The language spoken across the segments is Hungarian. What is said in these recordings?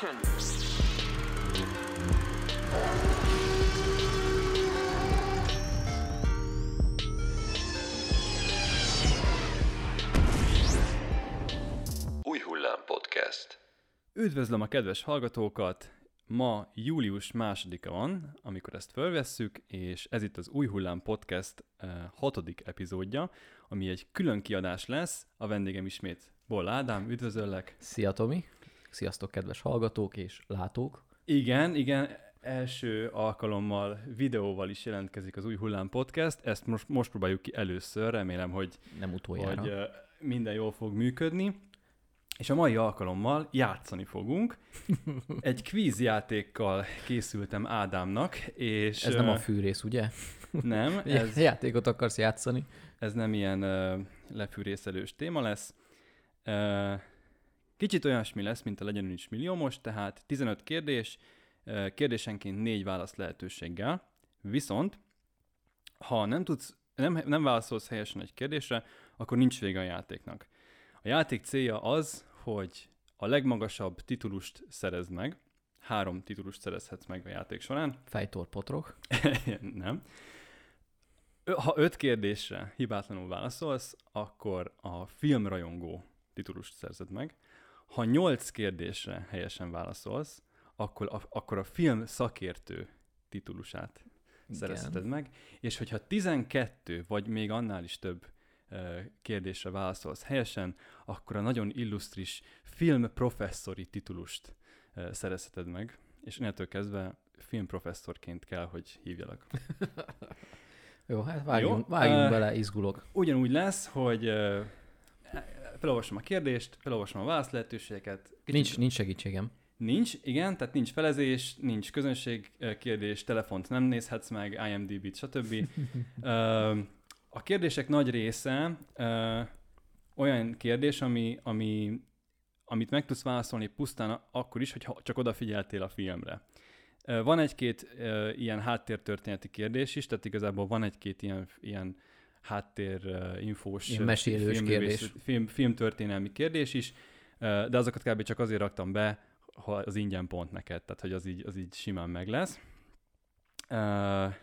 Action! Új Hullám Podcast. Üdvözlöm a kedves hallgatókat! Ma július másodika van, amikor ezt fölvesszük, és ez itt az Új Hullám Podcast eh, hatodik epizódja, ami egy külön kiadás lesz. A vendégem ismét Boll Ádám, üdvözöllek! Szia Tomi! Sziasztok kedves hallgatók és látók! Igen, igen, első alkalommal videóval is jelentkezik az Új Hullám Podcast, ezt most, most próbáljuk ki először, remélem, hogy, Nem utoljára. hogy minden jól fog működni. És a mai alkalommal játszani fogunk. Egy kvíz játékkal készültem Ádámnak, és... Ez nem a fűrész, ugye? Nem, ez, Játékot akarsz játszani? ez nem ilyen uh, lefűrészelős téma lesz. Uh, kicsit olyasmi lesz, mint a Legyen is milliómos, tehát 15 kérdés, kérdésenként 4 válasz lehetőséggel. Viszont, ha nem tudsz, nem, nem válaszolsz helyesen egy kérdésre, akkor nincs vége a játéknak. A játék célja az, hogy a legmagasabb titulust szerezd meg. Három titulust szerezhetsz meg a játék során. Fejtor potrok. nem. Ha öt kérdésre hibátlanul válaszolsz, akkor a filmrajongó titulust szerzed meg. Ha nyolc kérdésre helyesen válaszolsz, akkor a, akkor a film szakértő titulusát szerezheted meg. És hogyha 12 vagy még annál is több kérdésre válaszolsz helyesen, akkor a nagyon illusztris filmprofesszori titulust szerezheted meg, és innentől kezdve filmprofesszorként kell, hogy hívjalak. Jó, hát vágjunk, Jó, vágjunk ö, bele, izgulok. Ugyanúgy lesz, hogy felolvasom a kérdést, felolvasom a válasz lehetőségeket. Nincs, nincs segítségem. Nincs, igen, tehát nincs felezés, nincs közönség kérdés, telefont nem nézhetsz meg, IMDb-t, stb. A kérdések nagy része olyan kérdés, ami, ami, amit meg tudsz válaszolni pusztán akkor is, hogyha csak odafigyeltél a filmre. Van egy-két ilyen háttértörténeti kérdés is, tehát igazából van egy-két ilyen, ilyen ö, infós Ilyen ö, mesélős kérdés. Film, filmtörténelmi kérdés is, de azokat kb. csak azért raktam be, ha az ingyen pont neked, tehát hogy az így, az így simán meg lesz. Uh,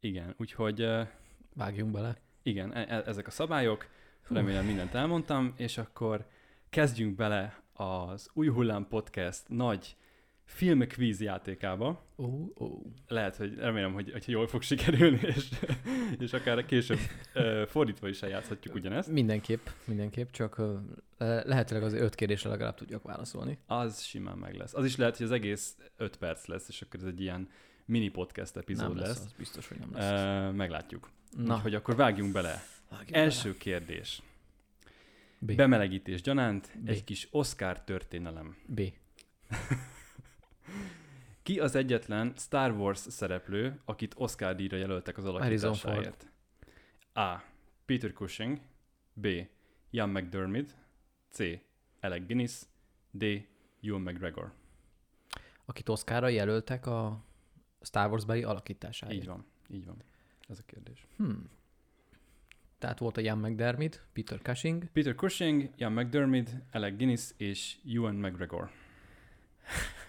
igen, úgyhogy uh, Vágjunk bele. igen, e- e- ezek a szabályok, remélem mindent elmondtam, és akkor kezdjünk bele az Új Hullám Podcast nagy filmkvíz játékába. Ó, ó. Lehet, hogy remélem, hogy, hogy jól fog sikerülni, és, és akár később uh, fordítva is eljátszhatjuk ugyanezt. Mindenképp, mindenképp, csak le- lehetőleg az öt kérdésre legalább tudjak válaszolni. Az simán meg lesz. Az is lehet, hogy az egész 5 perc lesz, és akkor ez egy ilyen mini podcast epizód nem lesz, lesz. az biztos, hogy nem lesz. Uh, meglátjuk. Na, Úgyhogy akkor vágjunk bele. vágjunk Első kérdés. bele. B. Bemelegítés gyanánt B. egy kis Oscar történelem. B. Ki az egyetlen Star Wars szereplő, akit Oscar díjra jelöltek az alakításáért? A. Peter Cushing B. Ian McDermott C. Alec Guinness D. Ewan McGregor. Akit Oszkára jelöltek a Star Wars beli alakításáért. Így van, így van. Ez a kérdés. Hmm. Tehát volt a Ian McDermott, Peter Cushing, Peter Cushing, Ian McDermott, Alec Guinness és Ewan McGregor.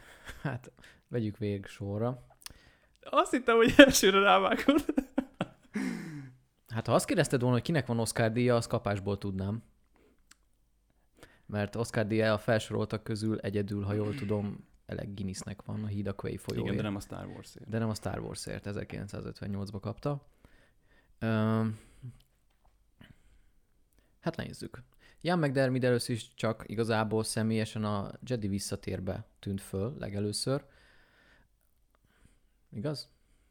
hát vegyük végig sorra. Azt hittem, hogy elsőre rávágod. Hát ha azt kérdezted volna, hogy kinek van Oscar díja, az kapásból tudnám. Mert Oscar díja a felsoroltak közül egyedül, ha jól tudom, Alec Guinnessnek van a Híd a Quay folyóért. Igen, de nem a Star Warsért. de nem a Star Warsért, 1958-ba kapta. Üm, hát nézzük. Ian McDermott először is csak igazából személyesen a Jedi visszatérbe tűnt föl legelőször. Igaz?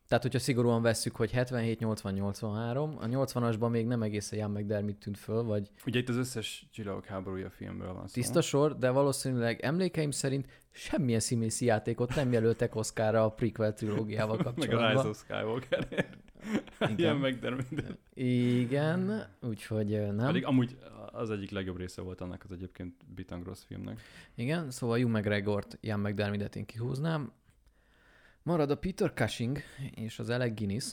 Tehát, hogyha szigorúan vesszük, hogy 77, 80, 83, a 80-asban még nem egészen Ian McDermott tűnt föl, vagy Ugye itt az összes csillagok háborúja filmről van szó. tiszta sor, de valószínűleg emlékeim szerint semmilyen színészi játékot nem jelöltek Oscarra a prequel trilógiával Meg a kapcsolatban. Rise of Skywalker. Igen. Ilyen. Igen, úgyhogy nem. Pedig amúgy az egyik legjobb része volt annak az egyébként bitang rossz filmnek. Igen, szóval Hugh McGregort, Ian McDermott én kihúznám. Marad a Peter Cushing és az Alec Guinness.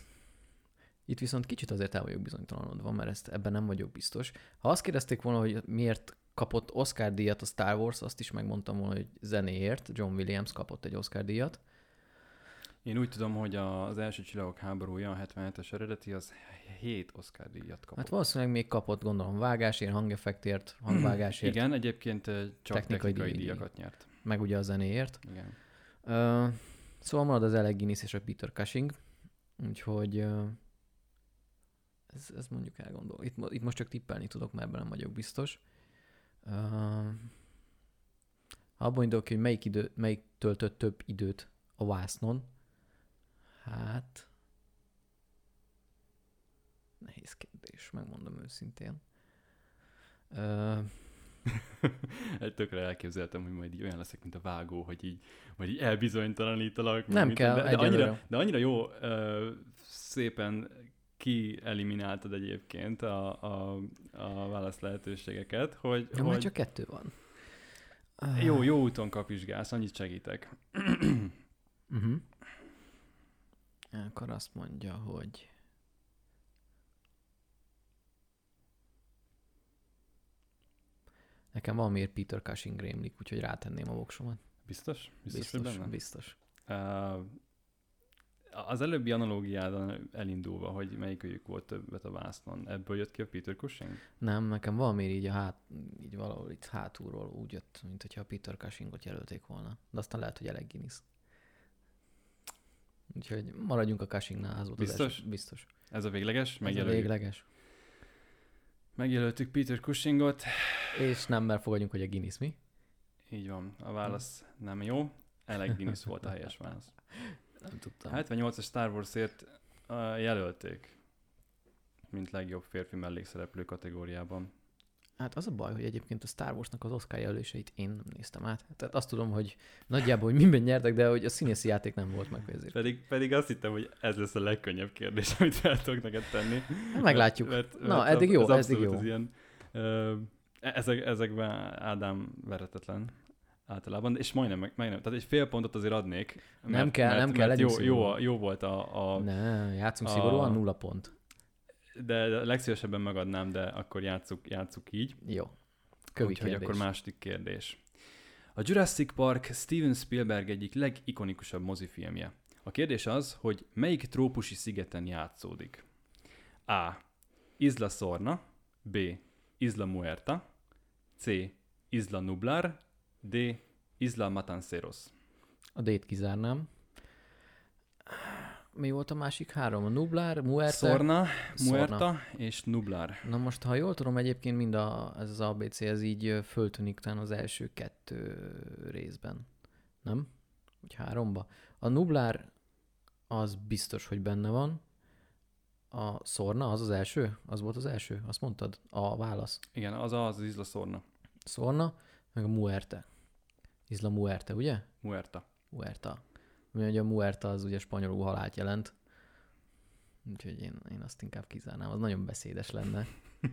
Itt viszont kicsit azért el vagyok bizonytalanodva, mert ezt ebben nem vagyok biztos. Ha azt kérdezték volna, hogy miért kapott Oscar díjat a Star Wars, azt is megmondtam volna, hogy zenéért. John Williams kapott egy Oscar díjat. Én úgy tudom, hogy az első csillagok háborúja, a 77-es eredeti, az 7 Oscar díjat kapott. Hát valószínűleg még kapott, gondolom, vágásért, hangeffektért, hangvágásért, Igen, egyébként ö, csak Technikai technikai, díj- díjakat nyert. meg ugye a zenéért. Igen. Ö, szóval marad az Alec Guinness és a Peter Cushing, úgyhogy ö, ez, ez mondjuk elgondol. Itt, itt most csak tippelni tudok, mert ebben nem vagyok biztos. Ha abban indulok hogy melyik, idő, melyik töltött több időt a vásznon, hát nehéz kérdés, megmondom őszintén. Ö, Egy tökre elképzeltem, hogy majd így olyan leszek, mint a vágó, hogy így, majd így elbizonytalanítalak. Nem mit- kell, de, de, annyira, de annyira jó, ö, szépen kielimináltad egyébként a, a, a válasz lehetőségeket, hogy, ja, hogy csak kettő van. jó, jó úton kapizsgálsz, annyit segítek. Uh-huh. Akkor azt mondja, hogy Nekem valamiért Peter Cushing rémlik, úgyhogy rátenném a voksomat. Biztos? Biztos, Biztos, hogy benne? biztos. Uh, az előbbi analógiádon elindulva, hogy melyikőjük volt többet a vásznon, ebből jött ki a Peter Cushing? Nem, nekem valamiért így, a hát, így valahol itt hátulról úgy jött, mint hogyha a Peter Cushingot jelölték volna. De aztán lehet, hogy Alec Guinness. Úgyhogy maradjunk a Cushingnál, az volt az Biztos? első. Biztos. Ez a végleges? Ez a Megjelöljük. végleges. Megjelöltük Peter Cushingot. És nem, mert fogadjunk, hogy a Guinness, mi? Így van, a válasz nem jó. Alec Guinness volt a helyes válasz. Nem tudtam. 78-as Star Warsért uh, jelölték, mint legjobb férfi mellékszereplő kategóriában. Hát az a baj, hogy egyébként a Star Warsnak az Oscar jelöléseit én nem néztem át. Tehát azt tudom, hogy nagyjából, hogy minden nyertek, de hogy a színészi játék nem volt meg ezért. Pedig, pedig azt hittem, hogy ez lesz a legkönnyebb kérdés, amit fel tudok neked tenni. Hát meglátjuk. Mert, mert, Na, mert eddig jó, az eddig jó. Az ilyen, ö, ezek, ezekben Ádám veretetlen általában, és majdnem, meg- majdnem, tehát egy fél pontot azért adnék. Mert, Nem kell, mert, nem kell, mert jó, jó, jó, volt a, a Ne, játszunk a- szigorúan, nulla pont. De legszívesebben megadnám, de akkor játsszuk, játsszuk így. Jó. Kövi Úgyhogy kérdés. akkor második kérdés. A Jurassic Park Steven Spielberg egyik legikonikusabb mozifilmje. A kérdés az, hogy melyik trópusi szigeten játszódik? A. Isla Sorna B. Isla Muerta C. Isla Nublar D. Isla Matanceros. A D-t kizárnám. Mi volt a másik három? A Nublar, Muerte? Sorna, Sorna. Muerta és Nublar. Na most, ha jól tudom, egyébként mind a, ez az ABC, ez így föltűnik talán az első kettő részben. Nem? Vagy háromba. A Nublár az biztos, hogy benne van. A Szorna az az első? Az volt az első? Azt mondtad? A válasz. Igen, az az, az Isla Sorna. Szorna, meg a Muerte. Isla Muerte, ugye? Muerta. Muerta. Mi ugye a Muerta az ugye spanyolul halált jelent. Úgyhogy én, én azt inkább kizárnám, az nagyon beszédes lenne.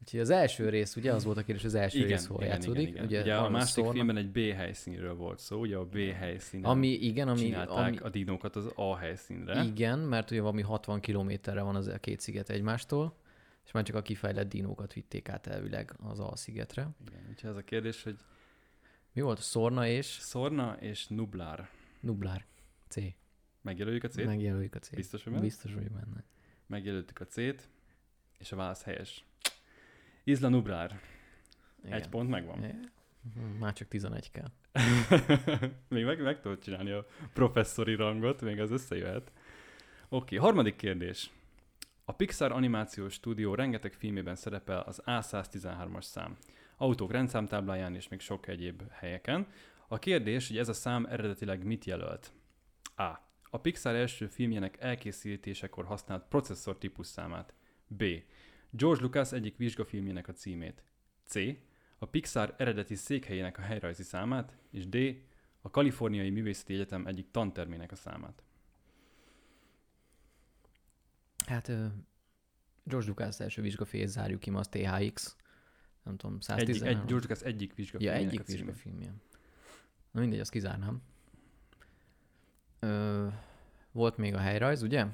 Úgyhogy az első rész, ugye az volt a kérdés, az első Igen, rész hol igen, játszódik. igen, igen. Ugye, Ugye, a második Szorna- filmben egy B helyszínről volt szó, ugye a B helyszínen Ami, igen, ami, csinálták ami, a dinókat az A helyszínre. igen, mert ugye valami 60 kilométerre van az a két sziget egymástól, és már csak a kifejlett dinókat vitték át elvileg az A-szigetre. Igen, úgyhogy ez a kérdés, hogy Mi volt? Szorna és Szorna és Nublár. Nublár. C. Megjelöljük a C-t? Megjelöljük a C. Biztos, hogy benne? Biztos, hogy benne. Megjelöltük a C-t, és a válasz helyes. Isla Nublár. Igen. Egy pont megvan. Igen. Már csak 11 kell. még meg, meg tudod csinálni a professzori rangot, még az összejöhet. Oké, harmadik kérdés. A Pixar animációs stúdió rengeteg filmében szerepel az A113-as szám. Autók rendszámtábláján és még sok egyéb helyeken. A kérdés, hogy ez a szám eredetileg mit jelölt? A. A Pixar első filmjének elkészítésekor használt processzor típus számát. B. George Lucas egyik vizsgafilmjének a címét. C. A Pixar eredeti székhelyének a helyrajzi számát. És D. A Kaliforniai Művészeti Egyetem egyik tantermének a számát. Hát George Lucas első vizsgafélyét zárjuk ki, az THX. Nem tudom, Egyik, 110 egy, George Lucas egyik Ja, vizsgafilmjének egyik vizsgafilmje. Na mindegy, azt kizárnám. Ö, volt még a helyrajz, ugye?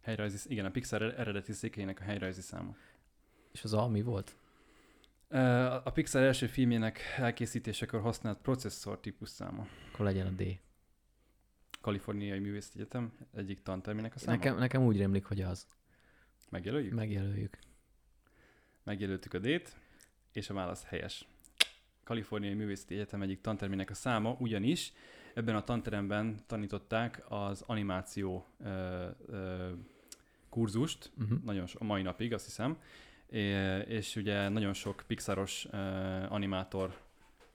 Helyrajzi, igen, a Pixar eredeti székhelyének a helyrajzi száma. És az A mi volt? A Pixar első filmjének elkészítésekor használt processzor típusszáma. Akkor legyen a D. Kaliforniai Művészeti Egyetem egyik tantermének a száma. Nekem, nekem úgy rémlik, hogy az. Megjelöljük? Megjelöljük. Megjelöltük a D-t, és a válasz helyes. Kaliforniai Művészeti Egyetem egyik tantermének a száma, ugyanis ebben a tanteremben tanították az animáció ö, ö, kurzust, Uh-huh. nagyon so, a mai napig, azt hiszem, É- és ugye nagyon sok pixaros ö, animátor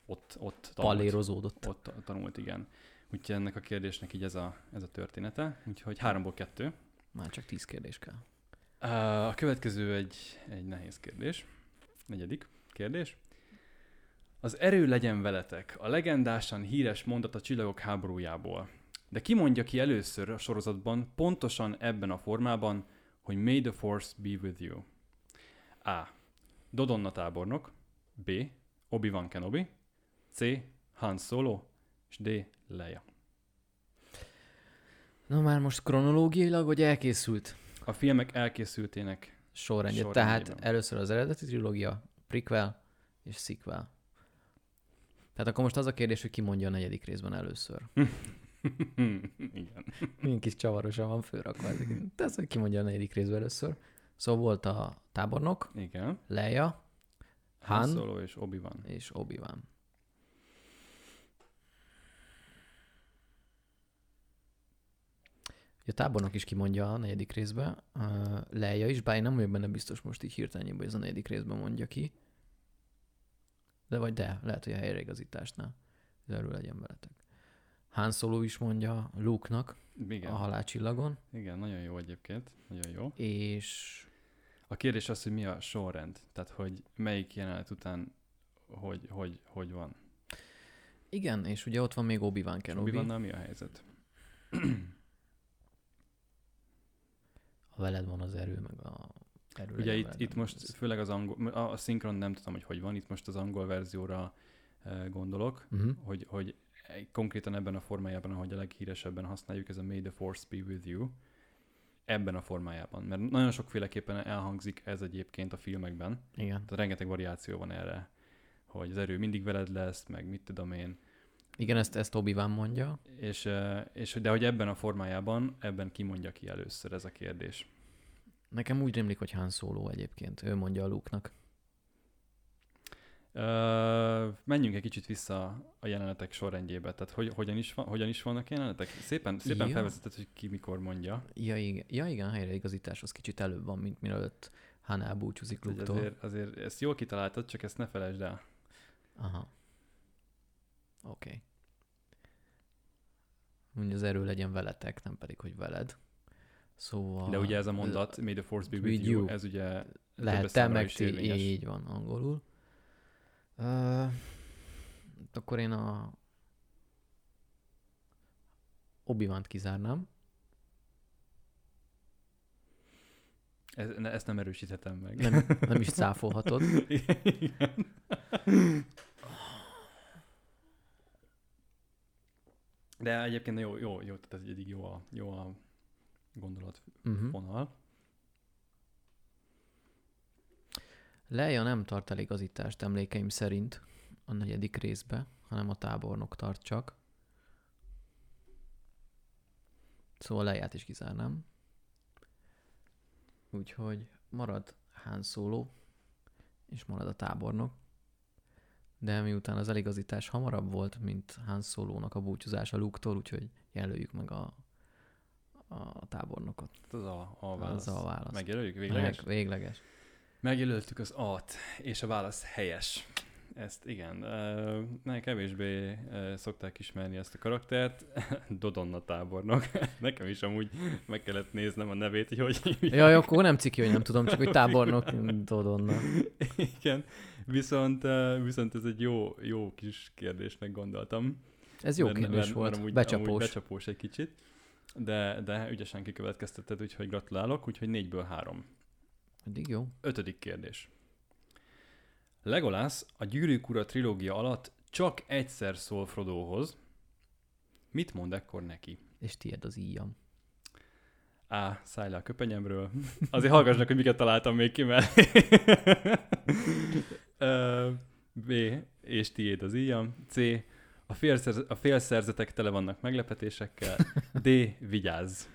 ott, ott tanult. Pallérozódott. Ott tanult, igen. Úgyhogy ennek a kérdésnek így ez a, ez a története. Úgyhogy háromból kettő. Már csak tíz kérdés kell. A következő egy, egy nehéz kérdés. Negyedik kérdés. Az erő legyen veletek, a legendásan híres mondat a csillagok háborújából. De ki mondja ki először a sorozatban, pontosan ebben a formában, hogy May the Force be with you? A. Dodonna tábornok. B. Obi-Wan Kenobi. C. Han Solo. És D. Leia. Na már most kronológiailag, vagy elkészült A filmek elkészültének sorrendje? Sorrendjében. Tehát először az eredeti trilógia, prequel és sequel. Tehát akkor most az a kérdés, hogy ki mondja a negyedik részben először. Igen. Milyen kis csavarosan van fölrakva. az, hogy ki mondja a negyedik részben először. Szóval volt a tábornok, Igen. Leia Han Han. Solo és Obi-Wan. és Obi-Wan. A tábornok is kimondja a negyedik részben, uh, Leia is, bár én nem vagyok benne biztos most így hirtelen, hogy ez a negyedik részben mondja ki. De vagy de, lehet, hogy a helyreigazításnál. Erről legyen veletek. Han Solo is mondja Luke-nak Igen. a halálcsillagon, Igen, nagyon jó egyébként. Nagyon jó. és A kérdés az, hogy mi a sorrend. Tehát, hogy melyik jelenet után hogy, hogy, hogy van. igen, és ugye ott van még Obi-Wan Kenobi. Obi-Wannal mi a helyzet? Ha veled van az erő, meg a erő Ugye itt, itt most ez- főleg az angol, a, a szinkron nem tudom, hogy hogy van, itt most az angol verzióra eh, gondolok, Uh-huh. hogy, hogy konkrétan ebben a formájában, ahogy a leghíresebben használjuk, ez a May the Force be with you, ebben a formájában. Mert nagyon sokféleképpen elhangzik ez egyébként a filmekben, Igen. tehát rengeteg variáció van erre, hogy az erő mindig veled lesz, meg mit tudom én, Igen, ezt, ezt Obi-Wan mondja. és, eh, és de hogy ebben a formájában, ebben kimondja ki először ez a kérdés. Nekem úgy rémlik, hogy Han Solo egyébként. Ő mondja a Luke-nak. Ö, menjünk egy kicsit vissza a jelenetek sorrendjébe, tehát hogy, hogyan, is van, hogyan is vannak jelenetek? Szépen, szépen Ja. felvezetett, hogy ki mikor mondja. Ja, igen, ja, igen helyreigazítás az kicsit előbb van, mint mielőtt Han elbúcsúzik Luke-tól. azért, azért ezt jól kitaláltad, csak ezt ne felejtsd el. Aha. Oké. Okay. Mondja, az erő legyen veletek, nem pedig, hogy veled. Szóval... De ugye ez a mondat, May the Force be with, you, you. ez ugye Lehet te meg ti, így van angolul. Uh, akkor én a obi kizárnám. Ez, ne, ezt nem erősíthetem meg. Nem, nem is cáfolhatod. Igen. De egyébként jó, jó, jó, tehát ez eddig jó a, jó a gondolat Uh-huh. vonal. Leia nem tart eligazítást emlékeim szerint a negyedik részbe, hanem a tábornok tart csak. Szóval Leiát is kizárnám. Úgyhogy marad Han Solo, és marad a tábornok. De miután az eligazítás hamarabb volt, mint Han Solo-nak a búcsúzása Luke-tól, úgyhogy jelöljük meg a, a tábornokot. Ez a, a válasz. Az a válasz. Megjelöljük végleges? Meg, végleges. Megjelöltük az A-t, és a válasz helyes. Ezt igen, ne kevésbé szokták ismerni ezt a karaktert. Dodonna tábornok. Nekem is amúgy meg kellett néznem a nevét, hogy hogy. Jaj, akkor nem ciki, hogy nem tudom, csak hogy tábornok Dodonna. Igen, viszont, viszont ez egy jó, jó kis kérdésnek gondoltam. Ez jó Mert- kérdés mert- volt. mert amúgy- Becsapós. Amúgy becsapós egy kicsit. De, de ügyesen kikövetkeztetted, úgyhogy gratulálok, úgyhogy négyből három. Eddig jó. Ötödik kérdés. Legolász a Gyűrűk Ura trilógia alatt csak egyszer szól Frodohoz. Mit mond ekkor neki? És tiéd az íjam. A. Szállj le a köpenyemről. Azért hallgassnak, hogy miket találtam még ki. Ö, B. És tiéd az íjam. C. A, félszerz, a félszerzetek tele vannak meglepetésekkel. D. Vigyázz.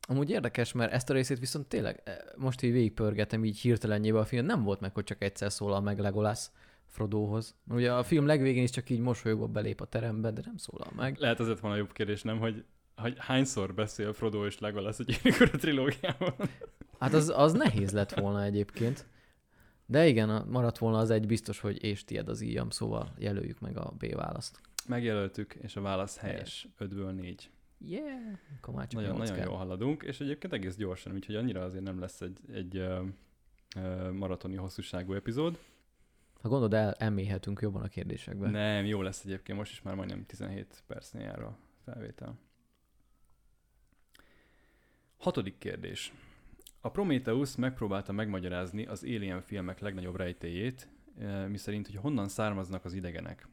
Amúgy érdekes, mert ezt a részét viszont tényleg eh, most így végigpörgetem így hirtelenjébe a film, nem volt meg, hogy csak egyszer szólal meg Legolas Frodohoz. Ugye a film legvégén is csak így mosolyogva belép a terembe, de nem szólal meg. Lehet azért van a jobb kérdés, nem, hogy, hogy hányszor beszél Frodo és Legolas egy a trilógiában? Hát az, az nehéz lett volna egyébként. De igen, maradt volna az egy biztos, hogy és tied az íjam, szóval jelöljük meg a B választ. Megjelöltük, és a válasz helyes. 5-ből 4. Yeah! Nagyon, nagyon jól haladunk, és egyébként egész gyorsan, úgyhogy annyira azért nem lesz egy, egy ö, ö, maratoni hosszúságú epizód. Ha gondolod, el, elmélyhetünk jobban a kérdésekbe. Nem, jó lesz egyébként, most is már majdnem 17 percnél jár a felvétel. Hatodik kérdés. A Prometheus megpróbálta megmagyarázni az Alien filmek legnagyobb rejtélyét, miszerint, hogy honnan származnak az idegenek.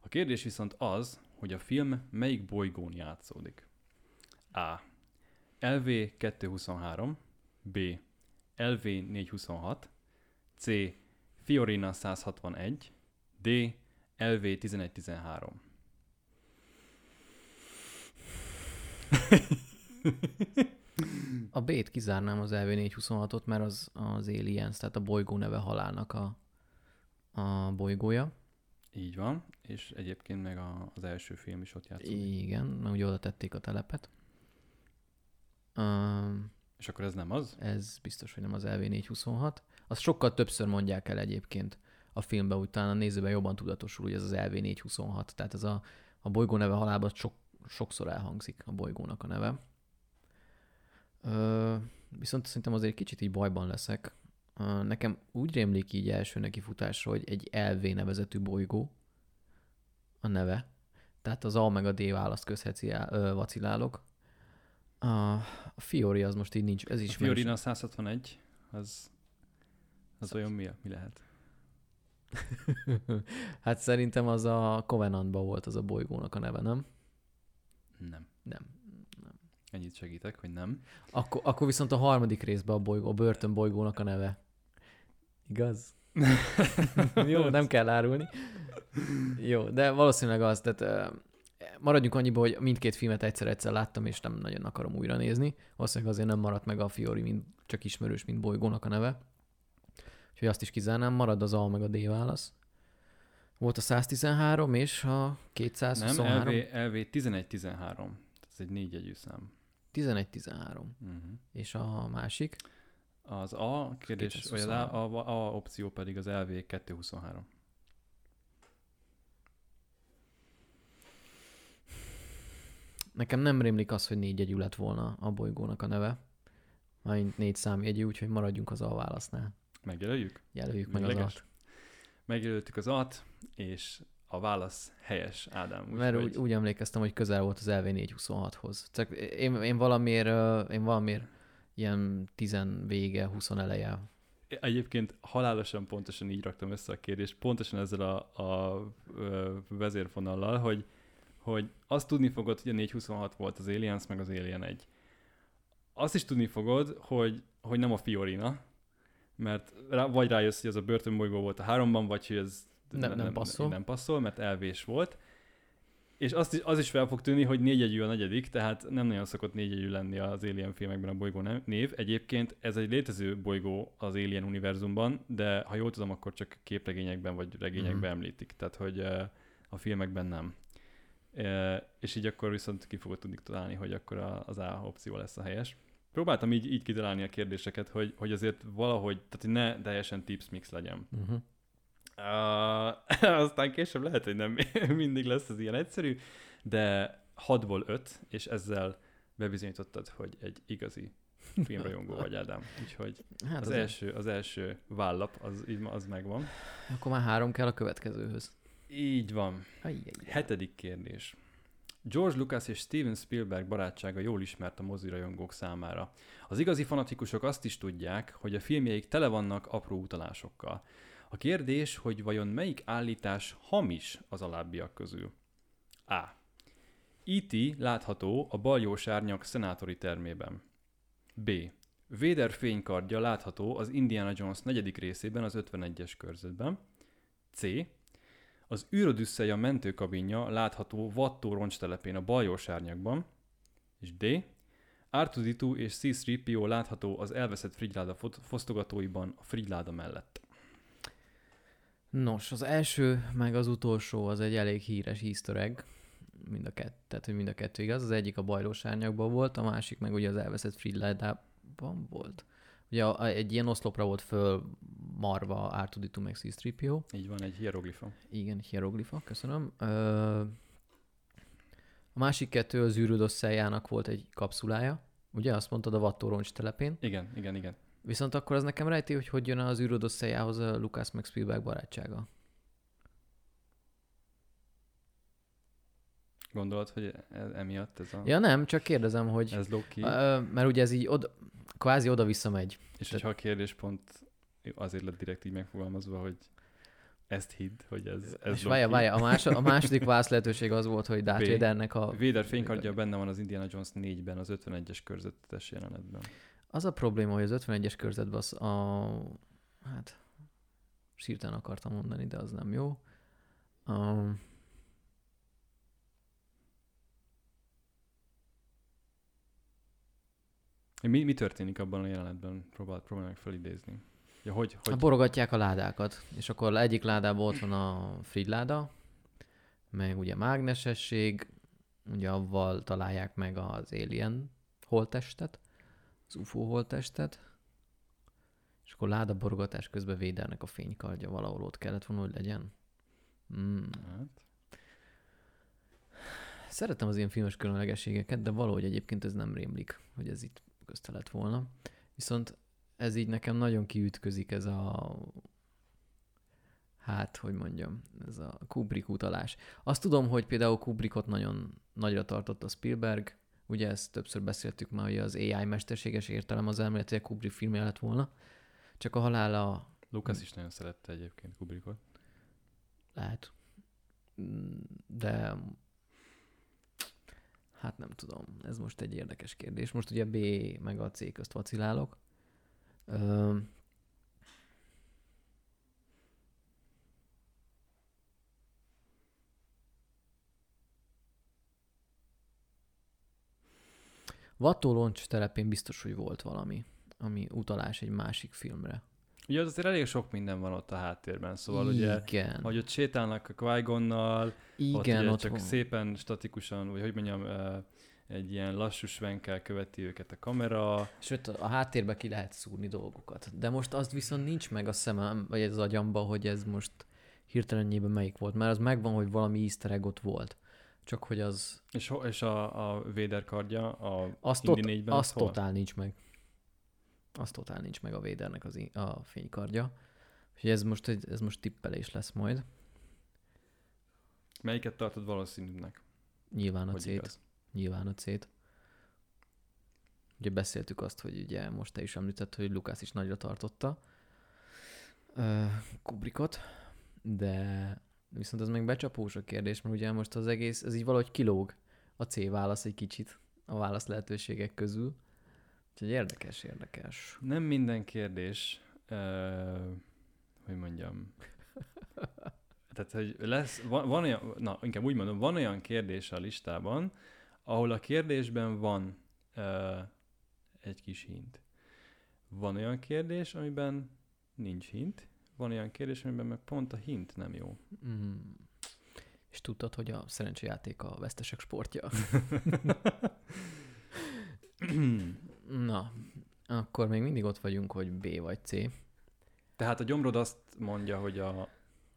A kérdés viszont az, hogy a film melyik bolygón játszódik. A. LV 223, B. LV 426, C. Fiorina 161, D. LV 1113. A B-t kizárnám az LV426-ot, mert az az Aliens, tehát a bolygó neve halálnak a, a bolygója. Így van, és egyébként meg a, az első film is ott játszik. Igen, mert ugye oda tették a telepet. Um, És akkor ez nem az? ez biztos, hogy nem az LV426. Azt sokkal többször mondják el egyébként a filmben, úgy talán a nézőben jobban tudatosul, hogy ez az LV426. Tehát ez a, a bolygó neve halálban sok, sokszor elhangzik a bolygónak a neve. Ö, viszont szerintem azért kicsit így bajban leszek. Ö, nekem úgy rémlik így első nekifutásra, hogy egy LV nevezetű bolygó a neve. Tehát az A meg a D választ közheci ö, vacilálok. A, a Fiori az most így nincs, ez A is Fiorina 161, az, az olyan mi, mi lehet? hát szerintem az a Covenantban volt az a bolygónak a neve, nem? Nem. Nem. Ennyit segítek, hogy nem. Akkor, akkor viszont a harmadik részben a, bolygó, a börtön bolygónak a neve. Igaz? Jó, nem kell árulni. Jó, de valószínűleg az, tehát maradjunk annyiba, hogy mindkét filmet egyszer-egyszer láttam, és nem nagyon akarom újra nézni. Valószínűleg azért nem maradt meg a Fiori, mint csak ismerős, mint bolygónak a neve. Úgyhogy azt is kizárnám, marad az A meg a D válasz. Volt a 113 és a 223. Nem, LV, LV 1113. Ez egy négy jegyű szám. 11-13. Uh-huh. És a másik? Az A kérdés, vagy az A, a, a opció pedig az LV 223. Nekem nem rémlik az, hogy négy lett volna a bolygónak a neve. Mármint négy számjegyű, úgyhogy maradjunk az A válasznál. Megjelöljük? Jelöljük meg az Végleges? A-t. Megjelöltük az A-t, és a válasz helyes, Ádám. Mert Úgyhogy- úgy, úgy, emlékeztem, hogy közel volt az LV426-hoz. Csak én, én valamiért, én valamiért ilyen tizen vége, 20 eleje. Egyébként halálosan pontosan így raktam össze a kérdést, pontosan ezzel a, a, ö, vezérfonallal, hogy, hogy azt tudni fogod, hogy a 426 volt az Aliens, meg az Alien 1. Azt is tudni fogod, hogy, hogy nem a Fiorina, mert rá, vagy rájössz, hogy az a börtönbolygó volt a háromban, vagy hogy ez Nem- nem passzol. Nem passzol, mert elvés volt. És azt is, az is fel fog tűnni, hogy négyegyű a negyedik, tehát nem nagyon szokott négyegyű lenni az Alien filmekben a bolygó név. Egyébként ez egy létező bolygó az Alien univerzumban, de ha jól tudom, akkor csak képregényekben vagy regényekben Mhm. említik, tehát hogy a filmekben nem. És így akkor viszont ki fogod tudni találni, hogy akkor az A opció lesz a helyes. Próbáltam így, így kitalálni a kérdéseket, hogy, hogy azért valahogy, tehát ne teljesen tips mix legyen. Uh-huh. Uh, aztán később lehet, hogy nem mindig lesz ez ilyen egyszerű, de 6-ból 5, és ezzel bebizonyítottad, hogy egy igazi filmrajongó vagy, Ádám. Úgyhogy Hát az, az első, az első vállap, az, az megvan. Akkor már három kell a következőhöz. Így van. Ajjaj. Hetedik kérdés. George Lucas és Steven Spielberg barátsága jól ismert a mozirajongók számára. Az igazi fanatikusok azt is tudják, hogy a filmjeik tele vannak apró utalásokkal. A kérdés, hogy vajon melyik állítás hamis az alábbiak közül. A. E.T. látható a baljós árnyak szenátori termében. B. Vader fénykardja látható az Indiana Jones negyedik részében az 51-es körzetben. C. Az űrodüsszeja mentőkabinja látható Vattó roncstelepén a Baljós árnyakban. És D. R2D2 és C-3PO látható az elveszett frigyláda fosztogatóiban a frigyláda mellett. Nos, az első, meg az utolsó az egy elég híres easter egg. Mind a kettő, tehát hogy mind a kettő igaz. Az egyik a bajlós árnyakban volt, a másik meg ugye az elveszett Friedládában volt. Ugye egy ilyen oszlopra volt föl marva R2D2 meg C-3PO. Így van, egy hieroglifa. Igen, hieroglifa, köszönöm. Ö, a másik kettő az űrődösszeljának volt egy kapszulája. Ugye azt mondtad a Vattóroncs telepén. Igen, igen, igen. Viszont akkor az nekem rejti, hogy hogy jön az űrődösszeljához a Lucas meg Spielberg barátsága. Gondolod, hogy e- emiatt ez a... Ja nem, csak kérdezem, hogy... Ez Loki. Mert ugye ez így oda, kvázi oda-vissza megy. És hogyha a kérdés pont azért lett direkt így megfogalmazva, hogy ezt hidd, hogy ez, ez És várja, várja, a, más, a második válasz lehetőség az volt, hogy Darth. Vadernek a... Vader fénykardja benne van az Indiana Jones 4-ben, az 51-es körzetes jelenetben. Az a probléma, hogy az 51-es körzetben az a... Hát... Sírtán akartam mondani, de az nem jó. Um, Mi, mi történik abban a jelenetben? Próbál, próbálj meg felidézni. Ja, hogy, hogy hogy... Borogatják a ládákat, és akkor egyik ládában ott van a Fried láda, meg ugye mágnesesség, ugye avval találják meg az alien holttestet, az UFO holttestet, és akkor láda borogatás közben Védernek a fénykardja valahol ott kellett volna, hogy legyen. Mm. hát, Szeretem az ilyen filmes különlegességeket, de valahogy egyébként ez nem rémlik, hogy ez itt közte lett volna. Viszont ez így nekem nagyon kiütközik ez a hát, hogy mondjam, ez a Kubrick utalás. Azt tudom, hogy például Kubrickot nagyon nagyra tartott a Spielberg, ugye ezt többször beszéltük már, hogy az AI mesterséges értelem az elméletileg Kubrick filmje lett volna, csak a halála Lucas is nagyon szerette egyébként Kubrickot. lehet, de hát nem tudom, ez most egy érdekes kérdés. Most ugye B meg a C közt vacilálok. Ö, Vattóloncs telepén biztos, hogy volt valami, ami utalás egy másik filmre. Ugye az azért elég sok minden van ott a háttérben, szóval ugye, Igen, hogy ott sétálnak a qui ott, igen, ugye ott csak van. szépen statikusan, vagy hogy mondjam, egy ilyen lassú svenkel követi őket a kamera. Sőt, a háttérbe ki lehet szúrni dolgokat. De most azt viszont nincs meg a szemem, vagy az agyamba, hogy ez most hirtelenjében melyik volt. Mert az megvan, hogy valami easter egg ott volt. Csak hogy az, És, ho- és a, a Vader kardja a azt, Indy tot, 4-ben azt hol? totál nincs meg. Azt totál nincs meg a Védernek az, a fénykardja. Úgyhogy ez most, egy, ez most tippelés lesz majd. Melyiket tartod valószínűnek? Nyilván a igaz? Nyilván a C-t. Ugye beszéltük azt, hogy ugye most te is említett, hogy Lukász is nagyra tartotta uh, Kubrickot, de viszont ez meg becsapós a kérdés, mert ugye most az egész, ez így valahogy kilóg a C válasz egy kicsit a válasz lehetőségek közül. Úgyhogy érdekes, érdekes. Nem minden kérdés, uh, hogy mondjam, tehát, hogy lesz, van, van olyan, na, inkább úgy mondom, van olyan kérdés a listában, ahol a kérdésben van uh, egy kis hint. Van olyan kérdés, amiben nincs hint, van olyan kérdés, amiben meg pont a hint nem jó. Mm. És tudtad, hogy a szerencsejáték a vesztesek sportja? Na, akkor még mindig ott vagyunk, hogy B vagy C. Tehát a gyomrod azt mondja, hogy a,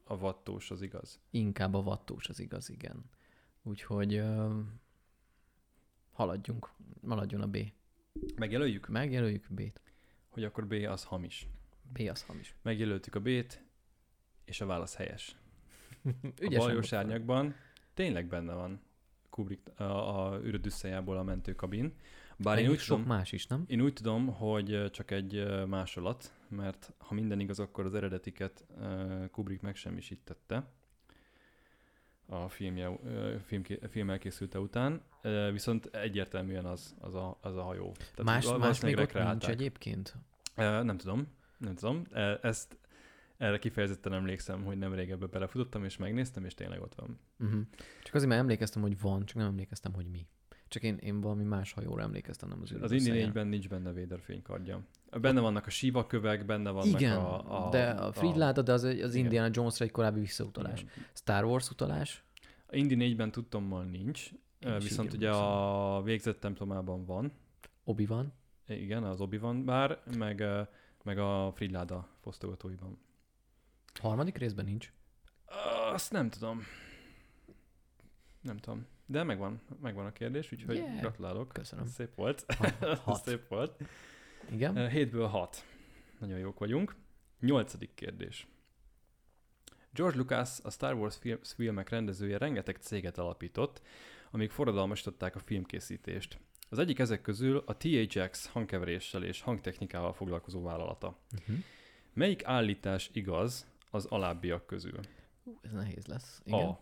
a vattós az igaz. Inkább a vattós az igaz, igen. Úgyhogy ö, haladjunk, haladjon a B. Megjelöljük, Megjelöljük B-t. hogy akkor B az hamis. B az hamis. Megjelöltük a B-t, és a válasz helyes. a baljós volt. árnyakban tényleg benne van Kubrick, a, a űrödüsszejából a mentőkabin. Bár én Meg úgy, sok tudom, más is, nem? én úgy tudom, hogy csak egy másolat, mert ha minden igaz, akkor az eredetiket Kubrick megsemmisítette a filmje, film, film elkészülte után, viszont egyértelműen az, az, a, az a hajó. Tehát más, más még ott nincs egyébként? Nem tudom, nem tudom. Ö, Ezt erre kifejezetten emlékszem, hogy nem régebben belefutottam, és megnéztem, és tényleg ott van. Uh-huh. Csak azért, mert emlékeztem, hogy van, csak nem emlékeztem, hogy mi. Csak én, én valami más hajóra emlékeztem, nem az Az űrbe Indy szeljen. 4-ben nincs benne Vader fénykardja. Benne vannak a síva kövek, benne vannak Igen, a, a... de a Fridláda, de az, az Igen. Indiana Jonesra egy korábbi visszautalás. Igen. Star Wars utalás. A Indy 4-ben tudtommal nincs, Én is viszont ugye a végzett templomában van, obi van. igen, az obi van bár, meg, meg a Fridláda fosztogatóiban. Harmadik részben nincs. Azt nem tudom. Nem tudom. De megvan, megvan a kérdés, úgyhogy Yeah. gratulálok. Köszönöm. Szép volt. Hat. Szép volt. Igen? Hétből hat. Nagyon jók vagyunk. Nyolcadik kérdés. George Lucas, a Star Wars film- filmek rendezője rengeteg céget alapított, amik forradalmasították a filmkészítést. Az egyik ezek közül a THX hangkeveréssel és hangtechnikával foglalkozó vállalata. Uh-huh. Melyik állítás igaz az alábbiak közül? Uh, ez nehéz lesz. Igen. A.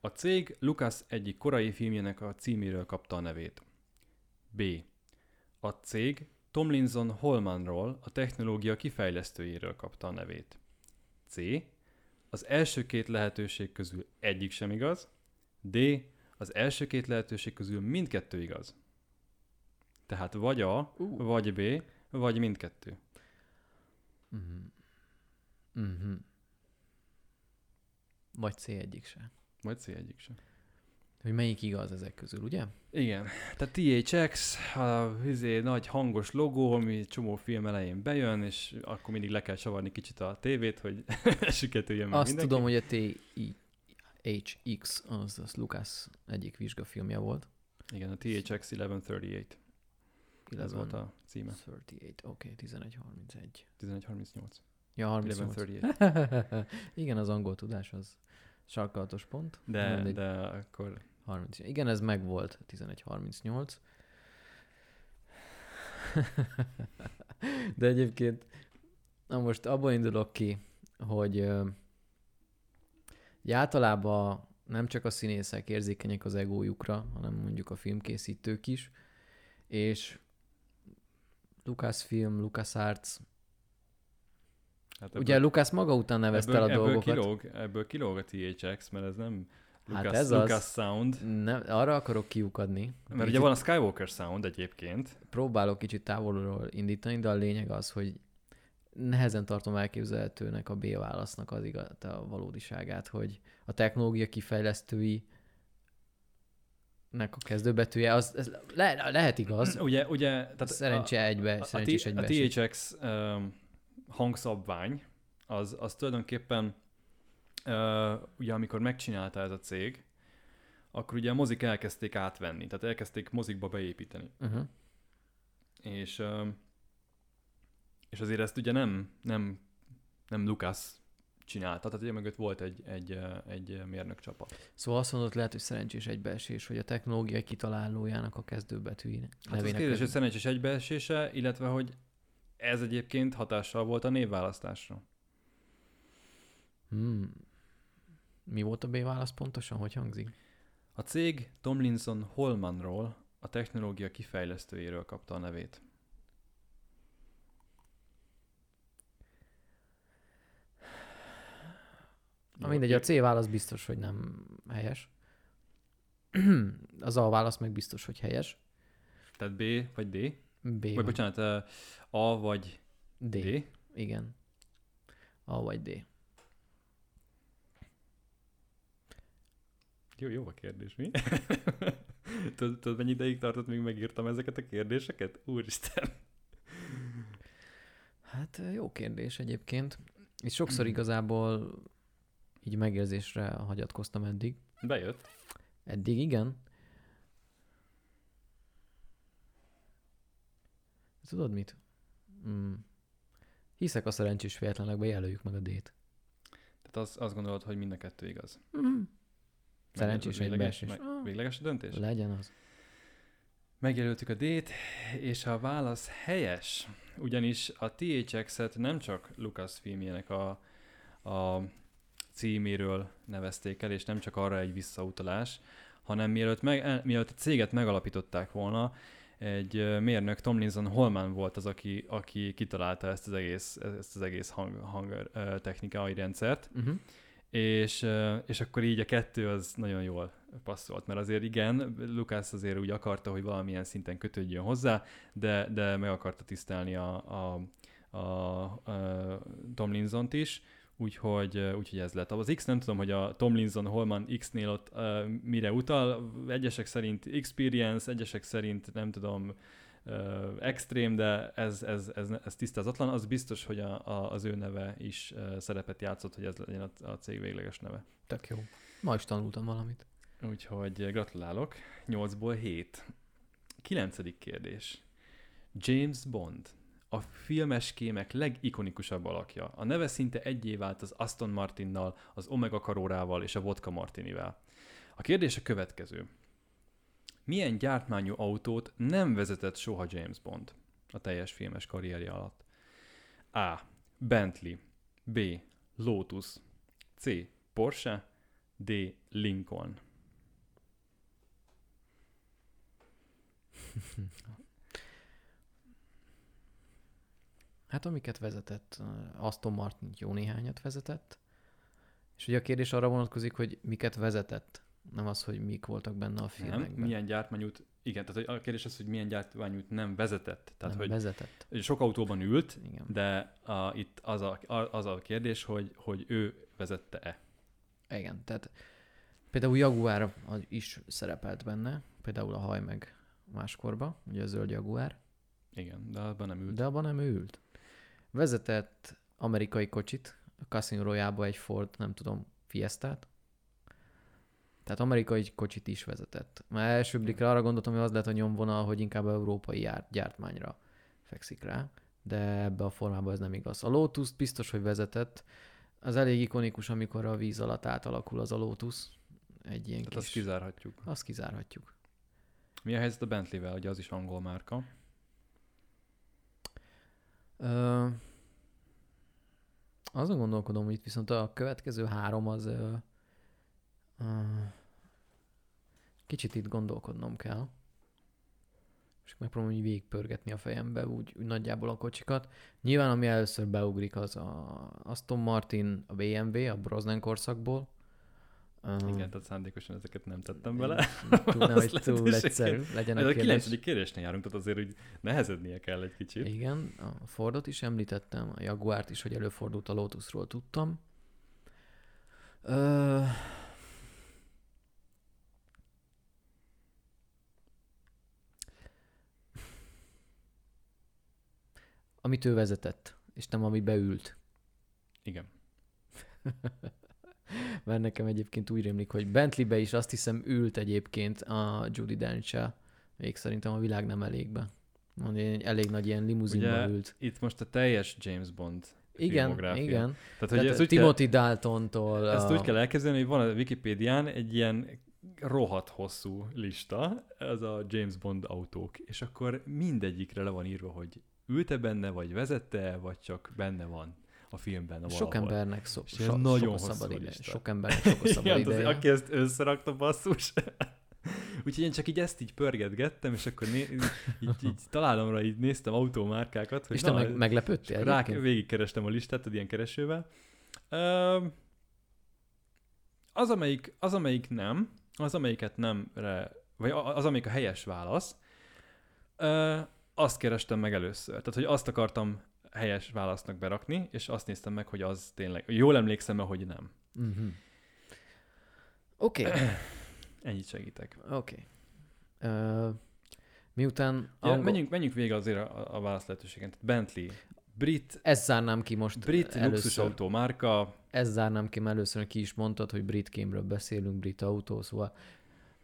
A cég Lucas egyik korai filmjének a címéről kapta a nevét. B. A cég Tomlinson Holmanról, a technológia kifejlesztőjéről kapta a nevét. C. Az első két lehetőség közül egyik sem igaz. D. Az első két lehetőség közül mindkettő igaz. Tehát vagy A, Uh. vagy B, vagy mindkettő. Uh-huh. Uh-huh. Vagy C egyik se. Vagy C egyik sem. Hogy melyik igaz ezek közül, ugye? Igen, tehát THX, a izé, nagy hangos logó, ami csomó film elején bejön, és akkor mindig le kell csavarni kicsit a tévét, hogy süketüljön meg Azt mindenki. tudom, hogy a THX, az, az Lucas egyik vizsgafilmje volt. Igen, a THX 1138. Ez volt 11, a címe. 38, oké, okay, 1131. 1138. Ja, 38. 1138. Igen, az angol tudás az sarkalatos pont. De, Mindegy. de akkor 30. Igen, ez megvolt, 1138. De egyébként, na most abból indulok ki, hogy, hogy általában nem csak a színészek érzékenyek az egójukra, hanem mondjuk a filmkészítők is, és Lucasfilm, LucasArts, hát ugye Lucas maga után nevezte el a ebből, dolgokat. kilóg, ebből kilóg a THX, mert ez nem Lucas, Hát ez Lucas az. Sound. Nem, arra akarok kiukadni. Mert ugye van a Skywalker Sound egyébként. próbálok kicsit távolról indítani, de a lényeg az, hogy nehezen tartom elképzelhetőnek a B válasznak az igaz, a valódiságát, hogy a technológia kifejlesztői nek a kezdőbetűje, az, ez le, lehet igaz, Ugye, ugye tehát szerencse egybe, a, szerencsés a, a egybe. THX um, hangszabvány, az, az tulajdonképpen uh, ugye amikor megcsinálta ez a cég, akkor ugye a mozik elkezdték átvenni, tehát elkezdték mozikba beépíteni. Uh-huh. És, um, és azért ezt ugye nem, nem, nem Lucas csinálta, tehát ugye mögött volt egy, egy, egy mérnök csapat. Szóval azt mondod, lehet, hogy szerencsés egybeesés, hogy a technológia kitalálójának a kezdőbetűinek Hát nevének kérdés, hogy szerencsés egybeesése, illetve hogy ez egyébként hatással volt a névválasztásra. Hmm. Mi volt a B válasz pontosan? Hogy hangzik? A cég Tomlinson Holmanról, a technológia kifejlesztőjéről kapta a nevét. Na mindegy, a C válasz biztos, hogy nem helyes. Az A válasz meg biztos, hogy helyes. Tehát B vagy D? B Vagy vagy bocsánat, eh, A vagy D. D? D. Igen. A vagy D. Jó, jó a kérdés, mi? tudod, tudod, mennyi ideig tartott, míg megírtam ezeket a kérdéseket? Úristen. Hát jó kérdés egyébként. És sokszor igazából így megérzésre hagyatkoztam eddig. Bejött. Eddig igen. Tudod mit? Mm. Hiszek a szerencsés véletlenekbe, jelöljük meg a D-t. Tehát az, azt gondolod, hogy mind a kettő igaz. Mm. Szerencsés Végleges- egybeesés. meg- Végleges a döntés? Legyen az. Megjelöltük a D-t, és a válasz helyes, ugyanis a THX-et nem csak Lucas filmjének a, a címéről nevezték el, és nem csak arra egy visszautalás, hanem mielőtt, meg, el, mielőtt a céget megalapították volna, egy mérnök, Tomlinson Holman volt az, aki, aki kitalálta ezt az egész, ezt az egész hang, hang technikai rendszert, Uh-huh. és, és akkor így a kettő az nagyon jól passzolt, mert azért igen, Lucas azért úgy akarta, hogy valamilyen szinten kötődjön hozzá, de, de meg akarta tisztelni a, a, a, a Tomlinson-t is, úgyhogy, úgyhogy ez lett. Az X nem tudom, hogy a Tomlinson Holman X-nél ott uh, mire utal, egyesek szerint experience, egyesek szerint nem tudom, uh, extrém, de ez, ez, ez, ez tisztázatlan. Az biztos, hogy a, a, az ő neve is uh, szerepet játszott, hogy ez legyen a, a cég végleges neve. Tök jó. Ma is tanultam valamit. Úgyhogy gratulálok. 8-ból 7. Kilencedik kérdés. James Bond. A filmes kémek legikonikusabb alakja. A neve szinte egyé vált az Aston Martinnal, az Omega Karórával és a Vodka Martinivel. A kérdés a következő. Milyen gyártmányú autót nem vezetett soha James Bond a teljes filmes karrierje alatt? A. Bentley. B. Lotus. C. Porsche. D. Lincoln. Hát amiket vezetett, Aston Martin jó néhányat vezetett, és ugye a kérdés arra vonatkozik, hogy miket vezetett, nem az, hogy mik voltak benne a Nem, filmekben. milyen gyártmányút, igen, tehát a kérdés az, hogy milyen gyártmányút nem vezetett. Tehát, nem hogy vezetett. sok autóban ült, Igen. de a, itt az a, az a kérdés, hogy, hogy ő vezette-e. Igen, tehát például Jaguar is szerepelt benne, például a haj meg máskorba, ugye a zöld Jaguar, Igen, de abban nem ült. de abban nem ült. Vezetett amerikai kocsit, a Casino Royale-ba egy Ford, nem tudom, Fiestát. Tehát amerikai kocsit is vezetett. Már első blikre arra gondoltam, hogy az lehet a nyomvonal, hogy inkább európai jár, gyártmányra fekszik rá, de ebbe a formában ez nem igaz. A lotus biztos, hogy vezetett. Az elég ikonikus, amikor a víz alatt átalakul az a Lotus. Egy ilyen Tehát kis... azt kizárhatjuk. Azt kizárhatjuk. Mi a helyzet a Bentley-vel? Ugye az is angol márka. Azon gondolkodom, hogy itt viszont a következő három az ö, ö, kicsit itt gondolkodnom kell. És megpróbálom így végigpörgetni a fejembe úgy, úgy nagyjából a kocsikat. Nyilván ami először beugrik az a Aston Martin, a BMW, a Brosnan korszakból. Ö, Igen, tehát szándékosan ezeket nem tettem bele. Túl, nem, Azt hogy túl egyszerű legyen a a kérdés. kilencedik kérdésnél járunk, tehát azért úgy nehezednie kell egy kicsit. Igen, a Fordot is említettem, a Jaguárt is, hogy előfordult a Lotusról tudtam. Ö... Amit ő vezetett, és nem ami beült. Igen. Mert nekem egyébként úgy rémlik, hogy Bentleybe is azt hiszem ült egyébként a Judy dench Még szerintem a világ nem elégbe. Elég nagy ilyen limuzinba Ugye, ült. Itt most a teljes James Bond Igen, igen. Tehát, hogy Tehát ezt úgy, kell, Timothy Daltontól... ezt a... úgy kell elképzelni, hogy van a Wikipédián egy ilyen rohadt hosszú lista, ez a James Bond autók, és akkor mindegyikre le van írva, hogy ült-e benne, vagy vezette vagy csak benne van a filmben. a Sok valahol. embernek szó, so, ilyen nagyon sok a szabad lista. Sok embernek sok a szabad Igen, az, ideje. aki ezt összerakta, basszus. Úgyhogy én csak így ezt így pörgetgettem, és akkor né- így, így találom rá, így néztem autómárkákat, hogy És te na, meg, meglepődtél rá, végigkerestem a listát, ilyen keresővel. Az, amelyik, az, amelyik nem, az, amelyiket nemre, vagy az, amelyik a helyes válasz, azt kerestem meg először. Tehát, hogy azt akartam helyes válasznak berakni, és azt néztem meg, hogy az tényleg, jól emlékszem hogy nem. Mhm. Oké, okay. Ennyit segítek. oké. Ö, Miután... Ja, angol- menjünk, menjünk végig azért a, a válasz lehetőségen. Bentley, brit, Ezt zárnám ki most brit először. luxusautó márka, Ezt zárnám ki, mert először ki is mondtad, hogy brit kémről beszélünk, brit autó, szóval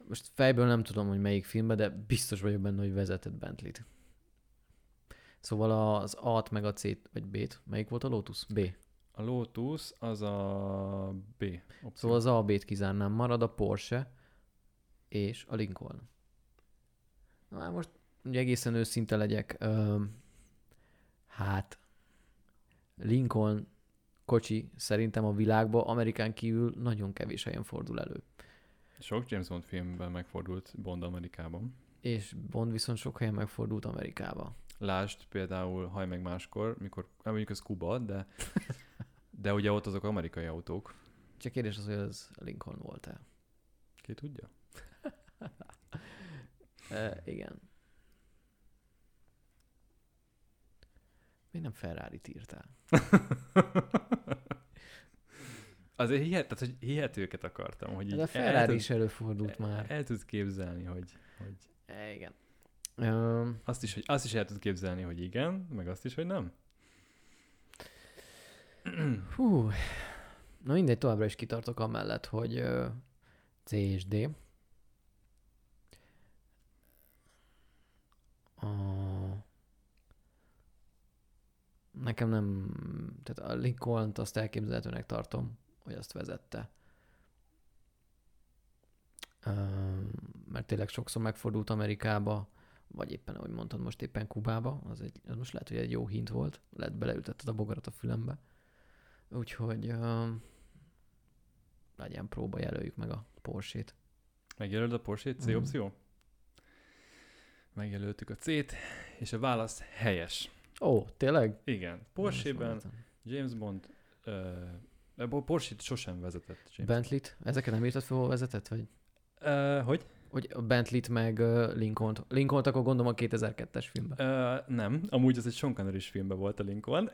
most fejből nem tudom, hogy melyik filmben, de biztos vagyok benne, hogy vezetett Bentley-t. Szóval az A-t meg a C-t, vagy B-t, melyik volt a Lotus? B. a Lotus az a B opció. Szóval az A, B-t kizárnám, marad a Porsche és a Lincoln. Na hát most, hogy egészen őszinte legyek, öm, hát Lincoln kocsi szerintem a világban, Amerikán kívül nagyon kevés helyen fordul elő. Sok James Bond filmben megfordult Bond Amerikában. És Bond viszont sok helyen megfordult Amerikába. Lásd például Haj meg máskor, mikor, hát mondjuk ez Kuba, de, de ugye ott azok amerikai autók. Csak kérdés az, hogy ez Lincoln volt-e. Ki tudja? E, igen. Miért nem Ferrari-t írtál? Azért hihet, tehát, hogy hihetőket akartam, hogy De a el- el Ferrari tud- is előfordult már. El tudsz képzelni, hogy, hogy E, igen. Um, azt, is, hogy azt is el tudsz képzelni, hogy igen, meg azt is, hogy nem. hú. Na mindegy, továbbra is kitartok amellett, hogy uh, C és D. A... Nekem nem... Tehát a Lincoln-t azt elképzelhetőnek tartom, hogy azt vezette. Öm, mert tényleg sokszor megfordult Amerikába, vagy éppen, ahogy mondtad, most éppen Kubába, az, egy, az most lehet, hogy egy jó hint volt, lehet beleütetted a bogarat a fülembe. Úgyhogy öm, legyen próba, jelöljük meg a Porsche-t. Megjelöled a Porsche C Mhm. opció? Megjelöltük a C-t, és a válasz helyes. Ó, tényleg? Igen, hallottam. James Bond uh, Porsche-t sosem vezetett James Bentley-t? Ezeket nem írtad fel, hol vezetett? Vagy, Uh, hogy? Hogy a Bentley-t meg Lincoln-t. Lincoln-t akkor gondolom a 2002-es filmben. Uh, nem, amúgy ez egy Sean connery filmben volt a Lincoln.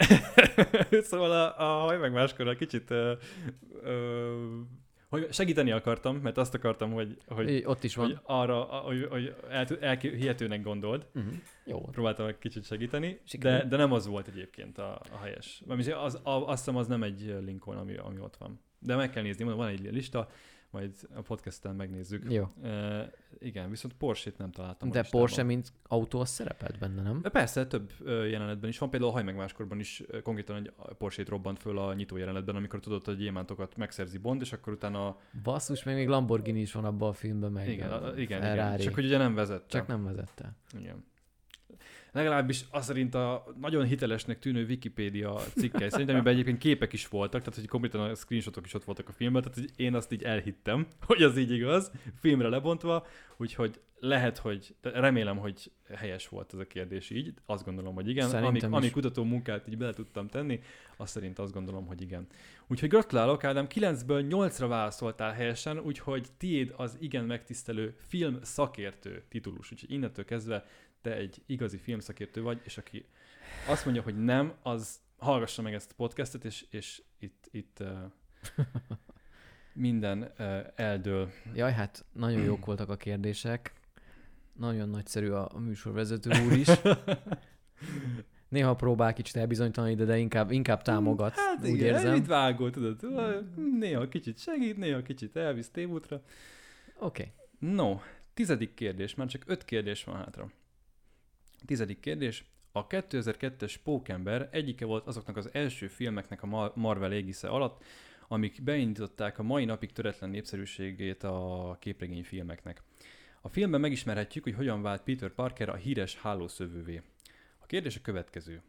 szóval a, a haj meg máskor kicsit uh, uh, hogy segíteni akartam, mert azt akartam, hogy, hogy, ott is van. hogy arra, hogy, hogy el, el, hihetőnek gondold. Uh-huh. Jó. Próbáltam egy kicsit segíteni, de, de nem az volt egyébként a, a helyes. Az, a, azt hiszem, az nem egy Lincoln, ami, ami ott van. De meg kell nézni, mondom, van egy lista, majd a podcasten megnézzük. Jó. Uh, igen, viszont Porsche-t nem találtam. De. Porsche, mint autó, az szerepelt benne, nem? Persze, több jelenetben is van. Például a Haj meg máskorban is konkrétan egy Porsche-t robbant föl a nyitó jelenetben, amikor tudod, hogy gyémántokat megszerzi Bond, és akkor utána... Basszus, még, még Lamborghini is van abban a filmben, meg igen, a igen, igen. Csak hogy ugye nem vezette. Csak nem vezette. Igen. Legalábbis az szerint a nagyon hitelesnek tűnő Wikipédia cikkely szerint, amiben egyébként képek is voltak, tehát hogy konkrétan a screenshotok is ott voltak a filmben, tehát hogy én azt így elhittem, hogy az így igaz, filmre lebontva, úgyhogy lehet, hogy, remélem, hogy helyes volt ez a kérdés így, azt gondolom, hogy igen. Szerintem Ami, kutató munkát így bele tudtam tenni, azt szerint azt gondolom, hogy igen. Úgyhogy gratulálok, Ádám, 9-ből 8-ra válaszoltál helyesen, úgyhogy tiéd az igen megtisztelő film szakértő titulus. Úgyhogy innentől kezdve te egy igazi filmszakértő vagy, és aki azt mondja, hogy nem, az hallgassa meg ezt a podcastet, és, és itt, itt uh, minden uh, eldől. Jaj, hát nagyon jók voltak a kérdések. Nagyon nagyszerű a, a műsorvezető úr is. Néha próbál kicsit elbizonytalanítani, de, de inkább, inkább támogat, Hát úgy igen, érzem. mit vágol, tudod? Néha kicsit segít, néha kicsit elvisz tévútra. Oké. No, tizedik kérdés, már csak öt kérdés van hátra. Tizedik kérdés. A 2002-es Pókember egyike volt azoknak az első filmeknek a Ma- Marvel égisze alatt, amik beindították a mai napig töretlen népszerűségét a képregény filmeknek. A filmben megismerhetjük, hogy hogyan vált Peter Parker a híres hálószövővé. A kérdés a következő.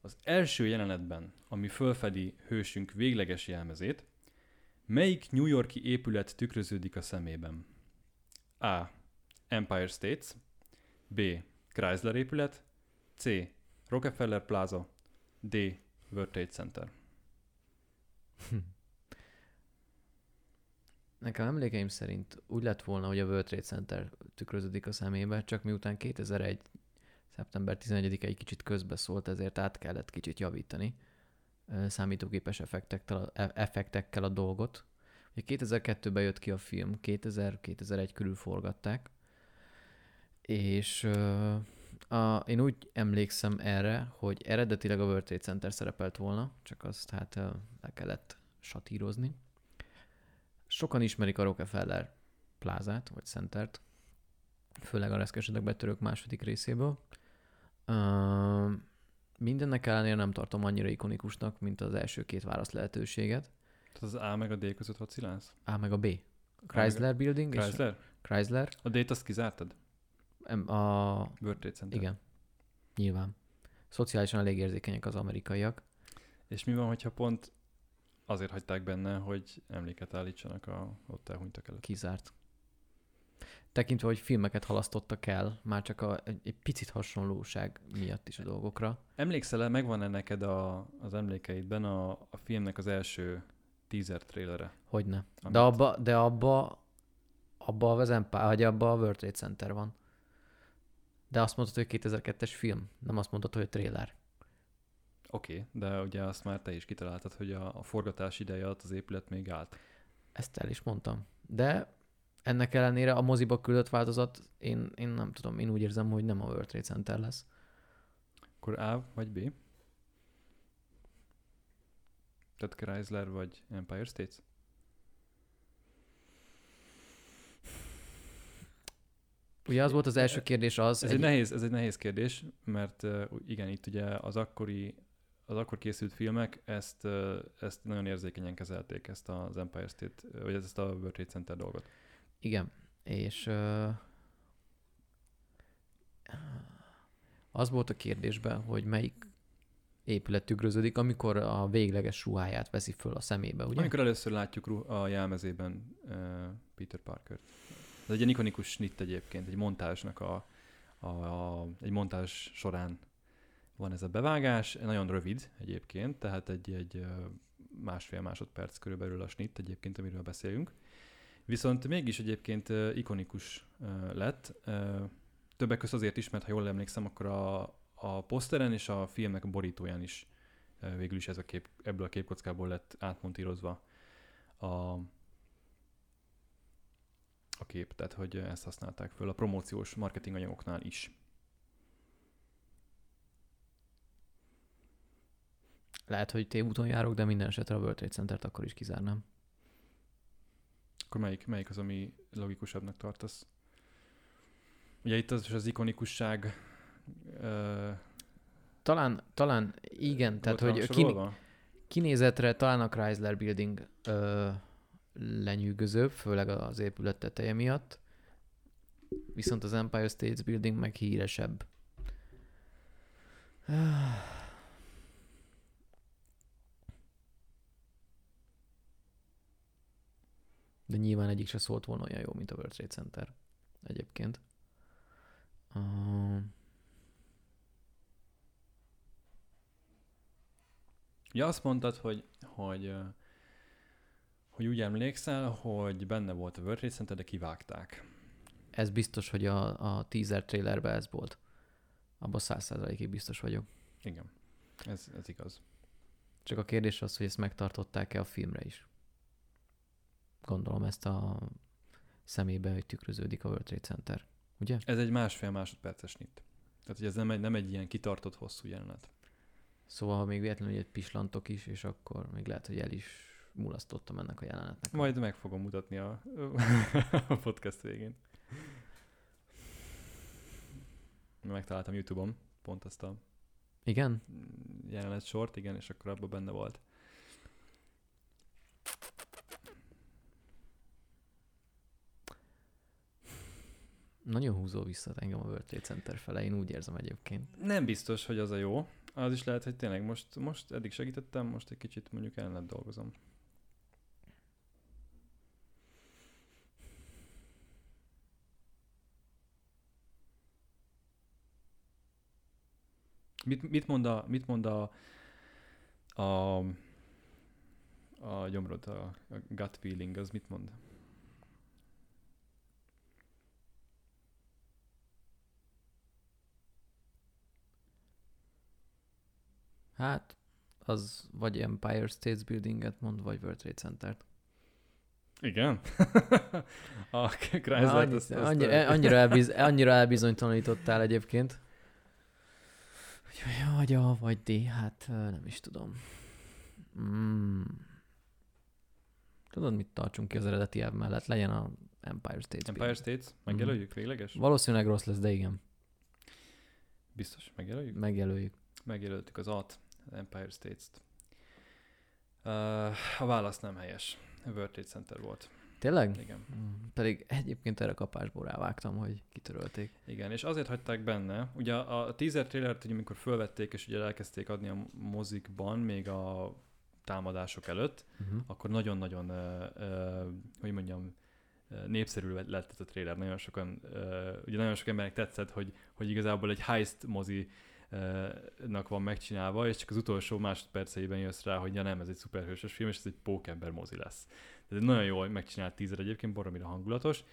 Az első jelenetben, ami fölfedi hősünk végleges jelmezét, melyik New Yorki épület tükröződik a szemében? A. Empire States B. Chrysler épület C. Rockefeller Plaza D. World Trade Center Nekem emlékeim szerint úgy lett volna, hogy a World Trade Center tükröződik a szemébe, csak miután 2001. szeptember 11-e egy kicsit közbeszólt, ezért át kellett kicsit javítani számítógépes effektekkel, e- effektekkel a dolgot. Ugye 2002-ben jött ki a film, 2000-2001 körül forgatták, és a, én úgy emlékszem erre, hogy eredetileg a World Trade Center szerepelt volna, csak azt hát le kellett satírozni. Sokan ismerik a Rockefeller plázát, vagy centert, főleg a reszkesedek betörők második részéből. Uh, mindennek ellenére nem tartom annyira ikonikusnak, mint az első két válasz lehetőséget. Tehát az A meg a D között vacilálsz? A meg a B. A Chrysler Building és Chrysler? a Chrysler. A D-t azt kizártad? A, World Trade Center. igen, nyilván. Szociálisan elég érzékenyek az amerikaiak. És mi van, hogyha pont azért hagyták benne, hogy emléket állítsanak a ott elhunytak előtt? Kizárt. tekintve, hogy filmeket halasztottak el, már csak a, egy, egy picit hasonlóság miatt is a dolgokra. Emlékszel-e, megvan-e neked a, az emlékeidben a, a filmnek az első teaser trailere? Hogyne. Amit- De abba, de abba, abba az Empire, vagy abba a World Trade Center van. De azt mondtad, hogy 2002-es film, nem azt mondtad, hogy trailer. Oké, okay, de ugye azt már te is kitaláltad, hogy a, a forgatás ideje alatt az épület még állt. Ezt el is mondtam. De ennek ellenére a moziba küldött változat, én, én nem tudom, én úgy érzem, hogy nem a World Trade Center lesz. Akkor A vagy B? Tehát Chrysler vagy Empire States? Ugye az volt az első kérdés az, Ez egy, nehéz, ez egy nehéz kérdés, mert igen, itt ugye az akkori, az akkor készült filmek ezt, ezt nagyon érzékenyen kezelték, ezt az Empire State, vagy ezt a World Trade Center dolgot. Igen, és az volt a kérdésben, hogy melyik épület tükröződik, amikor a végleges ruháját veszi föl a szemébe, ugye? Amikor először látjuk a jelmezében uh, Peter Parker. Ez egy ikonikus snitt egyébként, egy montázsnak a, a, a, egy montázs során van ez a bevágás, nagyon rövid egyébként, tehát egy, egy másfél másodperc körülbelül a snitt egyébként, amiről beszélünk. Viszont mégis egyébként ikonikus lett, többek között azért is, mert ha jól emlékszem, akkor a, a poszteren és a filmnek a borítóján is végül is ez a kép, ebből a képkockából lett átmontírozva a, a kép, tehát hogy ezt használták föl a promóciós marketing anyagoknál is. Lehet, hogy tévúton járok, de minden esetre a World Trade Center-t akkor is kizárnám. Akkor melyik, melyik az, ami logikusabbnak tartasz? Ugye itt az, az ikonikusság uh, Talán, talán igen, tehát hogy kin, kinézetre talán a Chrysler Building ö, lenyűgözőbb, főleg az épület teteje miatt, viszont az Empire State Building meg híresebb. De nyilván egyik se szólt volna olyan jó, mint a World Trade Center egyébként. Ja, azt mondtad, hogy, hogy, hogy úgy emlékszel, hogy benne volt a World Trade Center, de kivágták. ez biztos, hogy a, a teaser trailerben ez volt. Abban száz százalékig biztos vagyok. Igen, ez, ez igaz. Csak a kérdés az, hogy ezt megtartották-e a filmre is. Gondolom ezt a szemébe, hogy tükröződik a World Trade Center. Ugye? Ez egy másfél másodperces nit. Tehát, hogy ez nem egy, nem egy ilyen kitartott hosszú jelenet. Szóval, ha még véletlenül egy pislantok is, és akkor még lehet, hogy el is mulasztottam ennek a jelenetnek. Majd meg fogom mutatni a, a podcast végén. Megtaláltam YouTube-on pont ezt a Igen? jelenet sort, igen, és akkor abban benne volt. Nagyon húzó vissza engem a World Trade Center fele, én úgy érzem egyébként. Nem biztos, hogy az a jó. Az is lehet, hogy tényleg most, most eddig segítettem, most egy kicsit mondjuk ellenet dolgozom. Mit, mit mond a, mit mond a, a, a gyomrod, a, a gut feeling, az mit mond? Hát, az vagy Empire State Buildinget mond, vagy World Trade Center-t. Igen? a Chrysler, annyi, azt, azt, annyi, annyira, elbiz, annyira elbizonytalanítottál egyébként. Hogy vagy A, vagy D, hát nem is tudom. Mm. Tudod, mit tartsunk ki az eredeti elv mellett? Legyen a Empire State Empire. States? Megjelöljük végleges? Valószínűleg rossz lesz, de igen, Biztos, megjelöljük? megjelöljük. Megjelöltük az AT, az Empire States-t. Uh, a válasz nem helyes. A World Trade Center volt. Tényleg? Igen. Mm, Pedig egyébként erre kapásból rávágtam, hogy kitörölték. Igen, és azért hagyták benne, ugye a a teaser trailert, ugye, amikor fölvették, és ugye elkezdték adni a mozikban, még a támadások előtt, Uh-huh. akkor nagyon-nagyon, ö, ö, hogy mondjam, népszerű lett ez a trailer. Nagyon sokan, ö, ugye nagyon sok embernek tetszett, hogy, hogy igazából egy heist mozi nak van megcsinálva, és csak az utolsó másodperceiben jössz rá, hogy ja nem, ez egy szuperhősös film, és ez egy pókember mozi lesz. Ez egy nagyon jól megcsinált tízer egyébként, boromira hangulatos.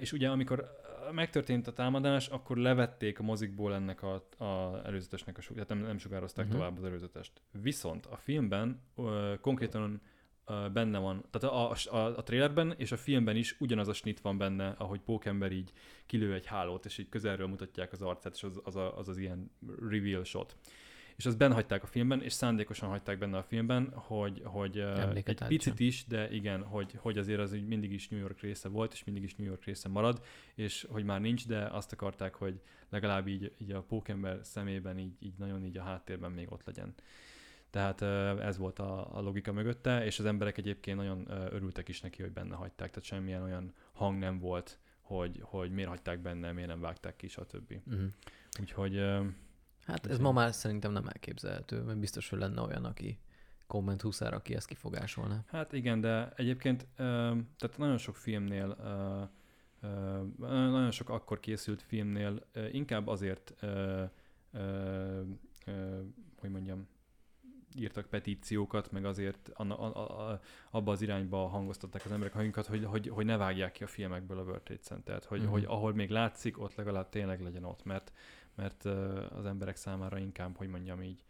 És ugye amikor megtörtént a támadás, akkor levették a mozikból ennek a, a előzetesnek a su- tehát nem, nem sugározták uh-huh. tovább az előzetest. Viszont a filmben ö, konkrétan ö, benne van, tehát a, a, a, a trailerben és a filmben is ugyanaz a snit van benne, ahogy Pókember így kilő egy hálót, és így közelről mutatják az arcát, és az az, a, az, az ilyen reveal shot. És azt benne hagyták a filmben, és szándékosan hagyták benne a filmben, hogy, hogy Emléket egy picit is, de igen, hogy, hogy azért az így mindig is New York része volt, és mindig is New York része marad, és hogy már nincs, de azt akarták, hogy legalább így, így a pókember szemében így, így nagyon így a háttérben még ott legyen. Tehát ez volt a, a logika mögötte, és az emberek egyébként nagyon örültek is neki, hogy benne hagyták, tehát semmilyen olyan hang nem volt, hogy, hogy miért hagyták benne, miért nem vágták ki, stb. Uh-huh. Úgyhogy Hát ez ma már szerintem nem elképzelhető, mert biztos, hogy lenne olyan, aki komment húszára, aki ezt kifogásolná. Hát igen, de egyébként tehát nagyon sok filmnél, nagyon sok akkor készült filmnél inkább azért, hogy mondjam, írtak petíciókat, meg azért anna, a, a, abba az irányba hangoztatták az emberek hangunkat, hogy, hogy, hogy ne vágják ki a filmekből a World Trade Center-t, hogy, uh-huh. hogy ahol még látszik, ott legalább tényleg legyen ott, mert, mert az emberek számára inkább, hogy mondjam így,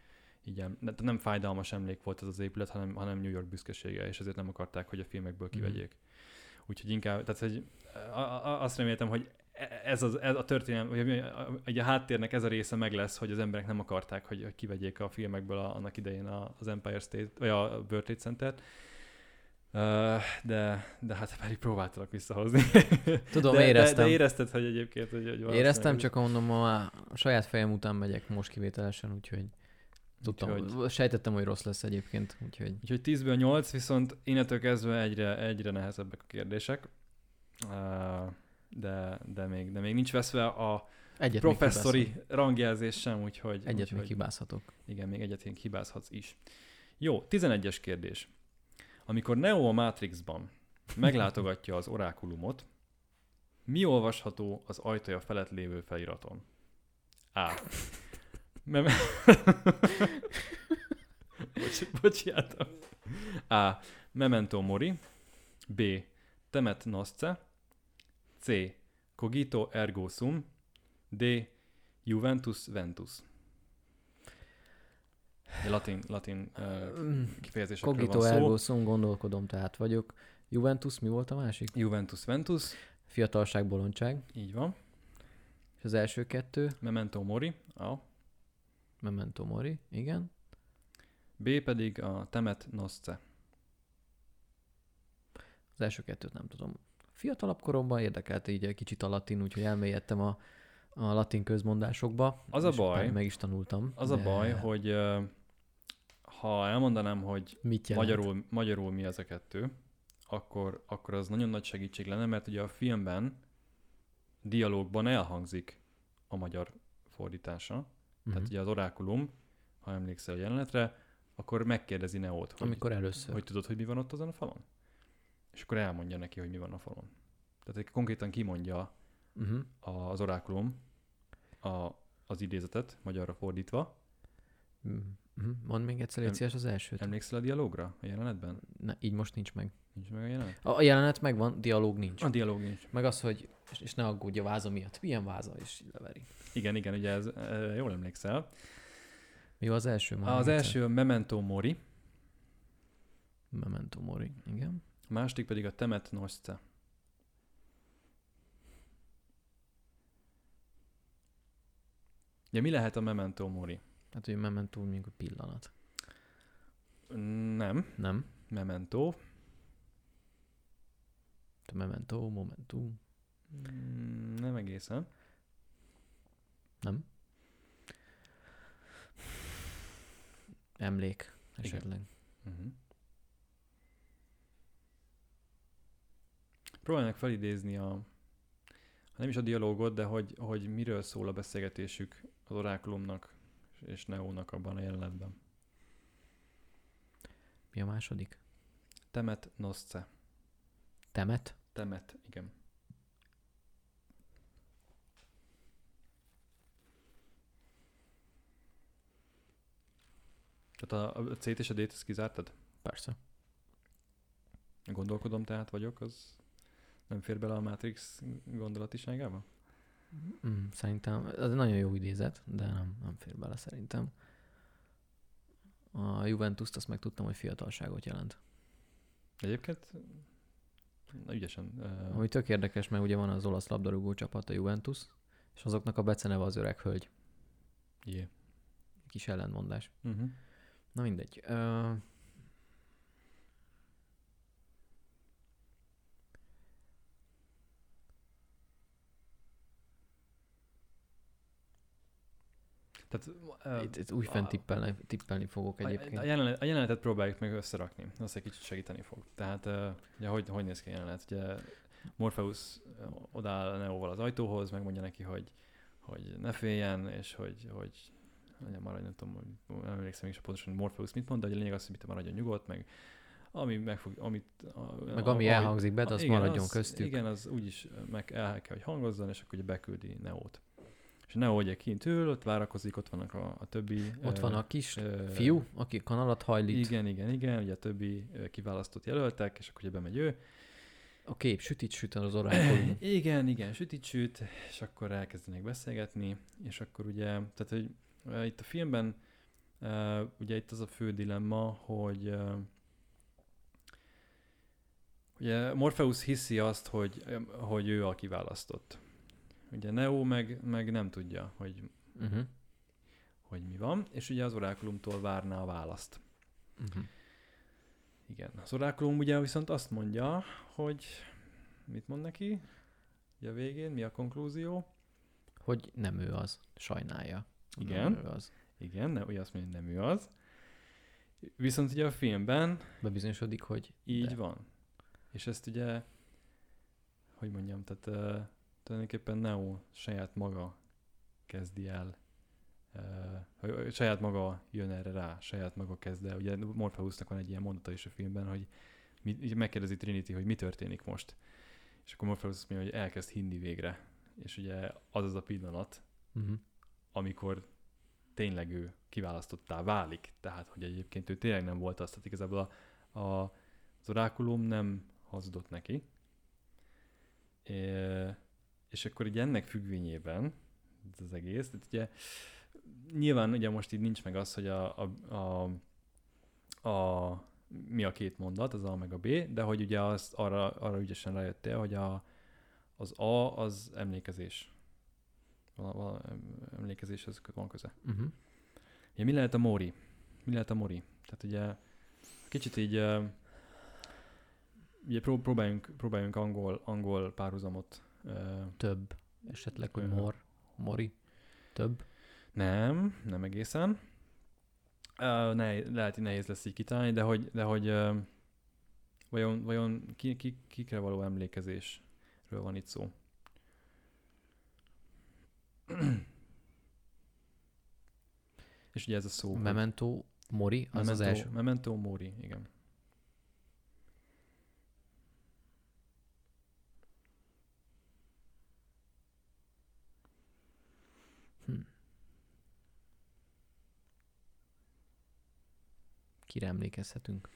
így em- ne- nem fájdalmas emlék volt ez az épület, hanem, hanem New York büszkesége, és ezért nem akarták, hogy a filmekből Mhm. kivegyék. Úgyhogy inkább, tehát hogy azt reméltem, hogy e- ez, az, ez a történelem, vagy a, a, a háttérnek ez a része meg lesz, hogy az emberek nem akarták, hogy, hogy kivegyék a filmekből a, annak idején a, az Empire State, vagy a World Trade Center-t. De, de hát pedig próbáltalak visszahozni. Tudom, de, éreztem. De, de érezted, hogy egyébként, hogy, hogy Éreztem, csak mondom, a saját fejem után megyek most kivételesen, úgyhogy tudtam, Úgyhogy- sejtettem, hogy rossz lesz egyébként, úgyhogy Úgyhogy 10-ből 8, viszont innentől kezdve egyre, egyre nehezebbek a kérdések. De, de, még, de még nincs veszve a egyet professzori rangjelzés sem, úgyhogy, Egyet úgyhogy még hibázhatok. igen, még egyet hibázhatsz is. Jó, 11-es kérdés. Amikor Neo a Matrixban meglátogatja az orákulumot, mi olvasható az ajtaja felett lévő feliraton? A. Mem- Bocs, bocsánat. A. Memento mori. B. Temet nosce. C. Cogito ergo sum. D. Juventus ventus. Egy latin, latin uh, kifejezésekről Cogito van szó. ergo sum, gondolkodom, tehát vagyok. Juventus, mi volt a másik? Juventus ventus, Fiatalság, bolondság. így van. És az első kettő, Memento mori, a. Memento Mori, igen. B pedig a temet nosce. Az első kettőt nem tudom. Fiatalabb koromban érdekelt így egy kicsit a latin, úgyhogy elmélyedtem a, a latin közmondásokba. Az a és baj- Meg is tanultam. Az a de baj, hogy ö, ha elmondanám, hogy Mit jelent? magyarul, magyarul mi az a kettő, akkor, akkor az nagyon nagy segítség lenne, mert ugye a filmben dialógban elhangzik a magyar fordítása. Uh-huh. Tehát ugye az orákulum, ha emlékszel a jelenetre, akkor megkérdezi Neót, hogy, Amikor először. hogy tudod, hogy mi van ott azon a falon? És akkor elmondja neki, hogy mi van a falon. Tehát egy konkrétan kimondja Uh-huh. az orákulum a, az idézetet, magyarra fordítva. Uh-huh. Mondd még egyszer, légy Em- az elsőt. Emlékszel a dialógra a jelenetben? Ne, így most nincs meg. Nincs meg a jelenet? A, a jelenet megvan, dialóg nincs. A dialóg nincs. Meg az, hogy és, és ne aggódj a váza miatt. Milyen váza? És így leveri. Igen, igen, ugye ez, e, jól emlékszel. Mi az első? Már Az egyszer? első Memento Mori, Memento Mori, igen. a második pedig a Temet Nosce. Ja, mi lehet a Memento Mori? Hát, hogy Memento még a pillanat. Nem, Nem? Memento. Te Memento, Momentum. Mm, Nem egészen. Nem? Emlék, Igen. esetleg. Uh-huh. Próbálnak felidézni a, ha nem is a dialógot, de hogy, hogy miről szól a beszélgetésük az orákulumnak és Neónak abban a jelenetben. Mi a második? Temet nosce. Temet? Temet, igen. Tehát a, a C-t és a D-t ezt kizártad? Persze. Gondolkodom, tehát vagyok, az nem fér bele a Matrix gondolatiságába? Mm, szerintem, ez egy nagyon jó idézet, de nem, nem fér bele szerintem. A Juventus-t azt meg tudtam, hogy fiatalságot jelent. Egyébként na, ügyesen. Uh, Ami tök érdekes, mert ugye van az olasz labdarúgó csapat, a Juventus, és azoknak a beceneve az öreg hölgy. yeah. Kis ellentmondás. uh-huh. Na mindegy. Ö... Tehát uh, Itt, itt újfent a- tippelni, tippelni fogok A, egyébként. a, jelenet, a jelenetet próbáljuk meg összerakni, az egy kicsit segíteni fog. Tehát, uh, ugye, hogy, hogy néz ki a jelenet? Ugye Morpheus odáll Neóval az ajtóhoz, megmondja neki, hogy, hogy ne féljen, és hogy, hogy legyen maradj, nem tudom, nem emlékszem is pontosan, hogy Morpheus mit mond, de a lényeg az, hogy mit maradjon nyugodt, meg ami meg fog, amit... A, Meg ami elhangzik be, az igen, maradjon az, köztük. Igen, az úgyis meg el kell, hogy hangozzon, és akkor ugye beküldi Neót. És Neo ugye kint ül, ott várakozik, ott vannak a, a többi... Ott van a kis ö, fiú, aki kanalat hajlít. igen, igen, igen, ugye a többi kiválasztott jelöltek, és akkor ugye bemegy ő. A kép sütit süt az orákulum. Igen, igen, sütit süt, és akkor elkezdenek beszélgetni, és akkor ugye, tehát hogy itt a filmben ugye itt az a fő dilemma, hogy ugye Morpheus hiszi azt, hogy, hogy ő a kiválasztott. Ugye Neo meg, meg nem tudja, hogy, Uh-huh. hogy mi van, és ugye az orákulumtól várná a választ. Uh-huh. Igen, az orákulum ugye viszont azt mondja, hogy mit mond neki? Ugye a végén, mi a konklúzió? Hogy nem ő az. Sajnálja. Igen. Nem ő az. Igen, ne, ugye azt mondja, hogy nem ő az. Viszont ugye a filmben Bebizonyosodik, hogy így De. van. És ezt ugye, hogy mondjam, tehát tulajdonképpen Neo saját maga kezdi el, uh, saját maga jön erre rá, saját maga kezd el. Ugye Morpheusnak van egy ilyen mondata is a filmben, hogy mi, megkérdezi Trinity, hogy mi történik most. És akkor Morpheus azt mondja, hogy elkezd hinni végre. És ugye az az a pillanat, uh-huh. amikor tényleg ő kiválasztottá válik. Tehát, hogy egyébként ő tényleg nem volt azt, tehát igazából a, a, az orákulum nem hazudott neki. É, és akkor így ennek függvényében ez az egész, tehát ugye nyilván ugye most így nincs meg az, hogy a, a, a, a mi a két mondat, az A meg a B, de hogy ugye azt arra, arra ügyesen rájöttél, hogy a, az A az emlékezés. Vala, vala, emlékezés, ez van köze. Uh-huh. Ugye, mi lehet a Mori? Mi lehet a Mori? Tehát ugye kicsit így ugye pró- próbáljunk, próbáljunk angol, angol párhuzamot. Több. Esetleg, hogy mor. Mori. Több. nem, nem egészen. Uh, ne, lehet, hogy nehéz lesz így kitalálni, de hogy, de hogy uh, vajon, vajon ki, ki, kikre való emlékezésről van itt szó? És ugye ez a szó. Memento Mori, az Memento, az első. Memento Mori, igen. Hm. Kire emlékezhetünk?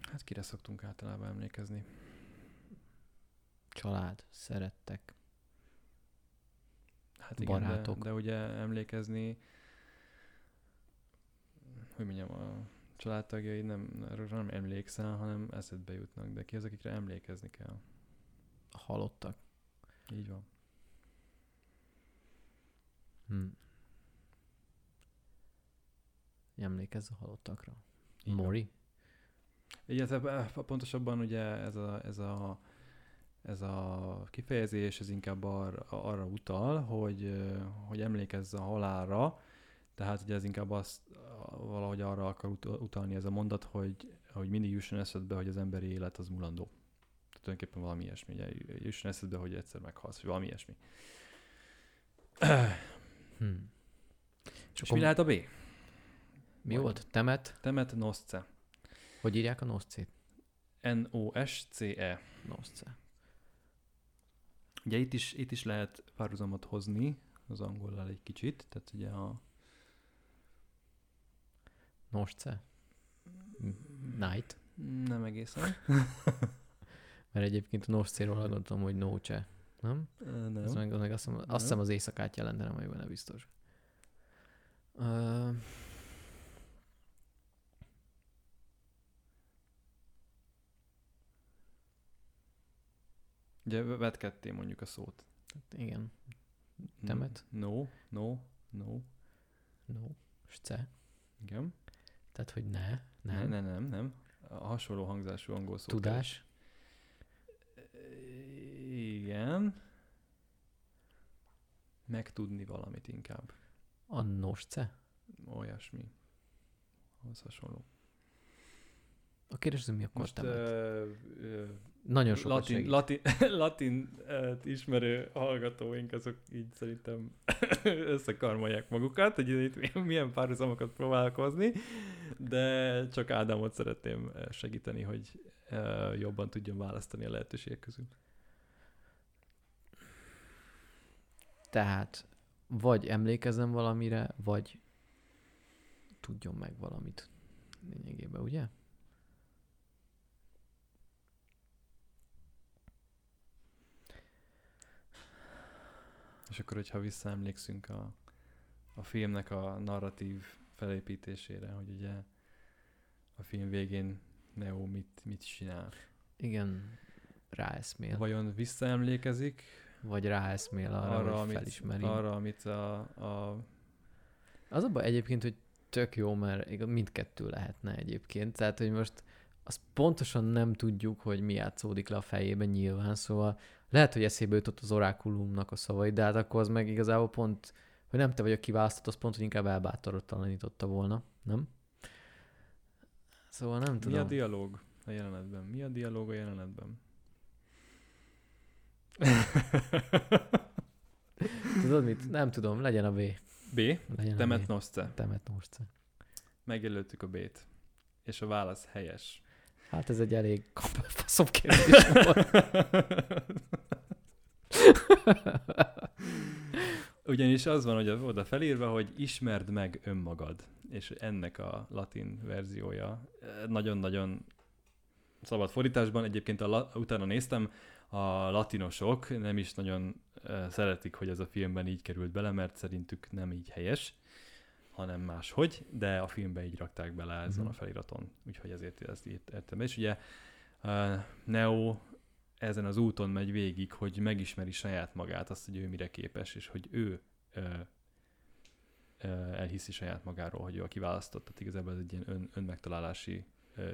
Hát kire szoktunk általában emlékezni? Család, szerettek. Hát igen, Barátok. De, de ugye emlékezni, hogy mondjam, a családtagjai nem, nem emlékszel, hanem eszedbe jutnak, de ki az, akikre emlékezni kell. Halottak. Így van. Hm. Emlékezz a halottakra. Van. Mori? Illetve pontosabban ugye ez a, ez a, ez a kifejezés, ez inkább arra, arra utal, hogy, ö, hogy emlékezz a halálra, tehát ugye ez inkább azt valahogy arra akar ut- utalni ez a mondat, hogy, hogy mindig jusson eszedbe, hogy az emberi élet az mulandó. Tehát tulajdonképpen valami ilyesmi, ugye jusson eszedbe, hogy egyszer meghalsz, vagy valami ilyesmi. Hm. És akkor mi lehet a B? Mi volt? Temet? Temet nosce. Hogy írják a noszcét? N-O-S-C-E. Nosce. Ugye itt is, itt is lehet párhuzamot hozni az angollal egy kicsit, tehát ugye a Nosce. Night. nem egészen. Mert egyébként a Noscéról hallottam, hogy Noce. Nem? Nem. Ez meg, meg azt, hiszem, azt hiszem az éjszakát jelent, de nem biztos. Uh, Ugye vetkedtél mondjuk a szót. igen. Temet? No, no, no. No. Sce. Igen. Tehát, hogy ne. Nem. Nem, nem, nem, nem. A hasonló hangzású angol szó. Tudás. Igen. Megtudni valamit inkább. A nosce. Olyasmi. Az hasonló. A kérdés, mi akkor Most temet? ö, ö, Nagyon sokat latin, segít. latin, latin ö, ismerő hallgatóink, azok így szerintem összekarmolják magukat, hogy itt milyen párhuzamokat próbálok hozni, de csak Ádámot szeretném ö, segíteni, hogy ö, jobban tudjon választani a lehetőségek közül. Tehát vagy emlékezem valamire, vagy tudjon meg valamit lényegében, ugye? És akkor, hogyha visszaemlékszünk a, a filmnek a narratív felépítésére, hogy ugye a film végén Neo mit, mit csinál. Igen, ráeszmél. Vajon visszaemlékezik vagy ráeszmél arra, arra, amit, felismeri. arra, amit a, a Az a baj egyébként, hogy tök jó, mert mindkettő lehetne egyébként. Tehát, hogy most azt pontosan nem tudjuk, hogy mi játszódik le a fejében nyilván, szóval lehet, hogy eszébe jutott az orákulumnak a szavai, de hát akkor az meg igazából pont, hogy nem te vagy a kiválasztott, az pont, hogy inkább elbátortalanította volna, nem? Szóval nem mi a tudom. dialóg a jelenetben? Mi a dialóg a jelenetben? Tudod mit? Nem tudom, legyen a B. B. Legyen Temet. Nosce. Temet Nosce. Megjelöltük a B-t. És a válasz helyes. Hát ez egy elég faszom kérdés volt. Ugyanis az van, hogy oda felírva, hogy ismerd meg önmagad. És ennek a latin verziója eh, nagyon-nagyon szabad fordításban. Egyébként a la- utána néztem, a latinosok nem is nagyon uh, szeretik, hogy ez a filmben így került bele, mert szerintük nem így helyes, hanem máshogy, de a filmbe így rakták bele ezen Mhm. a feliraton, úgyhogy ezért ezt így értem. És ugye uh, Neo ezen az úton megy végig, hogy megismeri saját magát, azt, hogy ő mire képes, és hogy ő elhiszi saját magáról, hogy ő a kiválasztott. Tehát igazából ez egy ilyen ön, önmegtalálási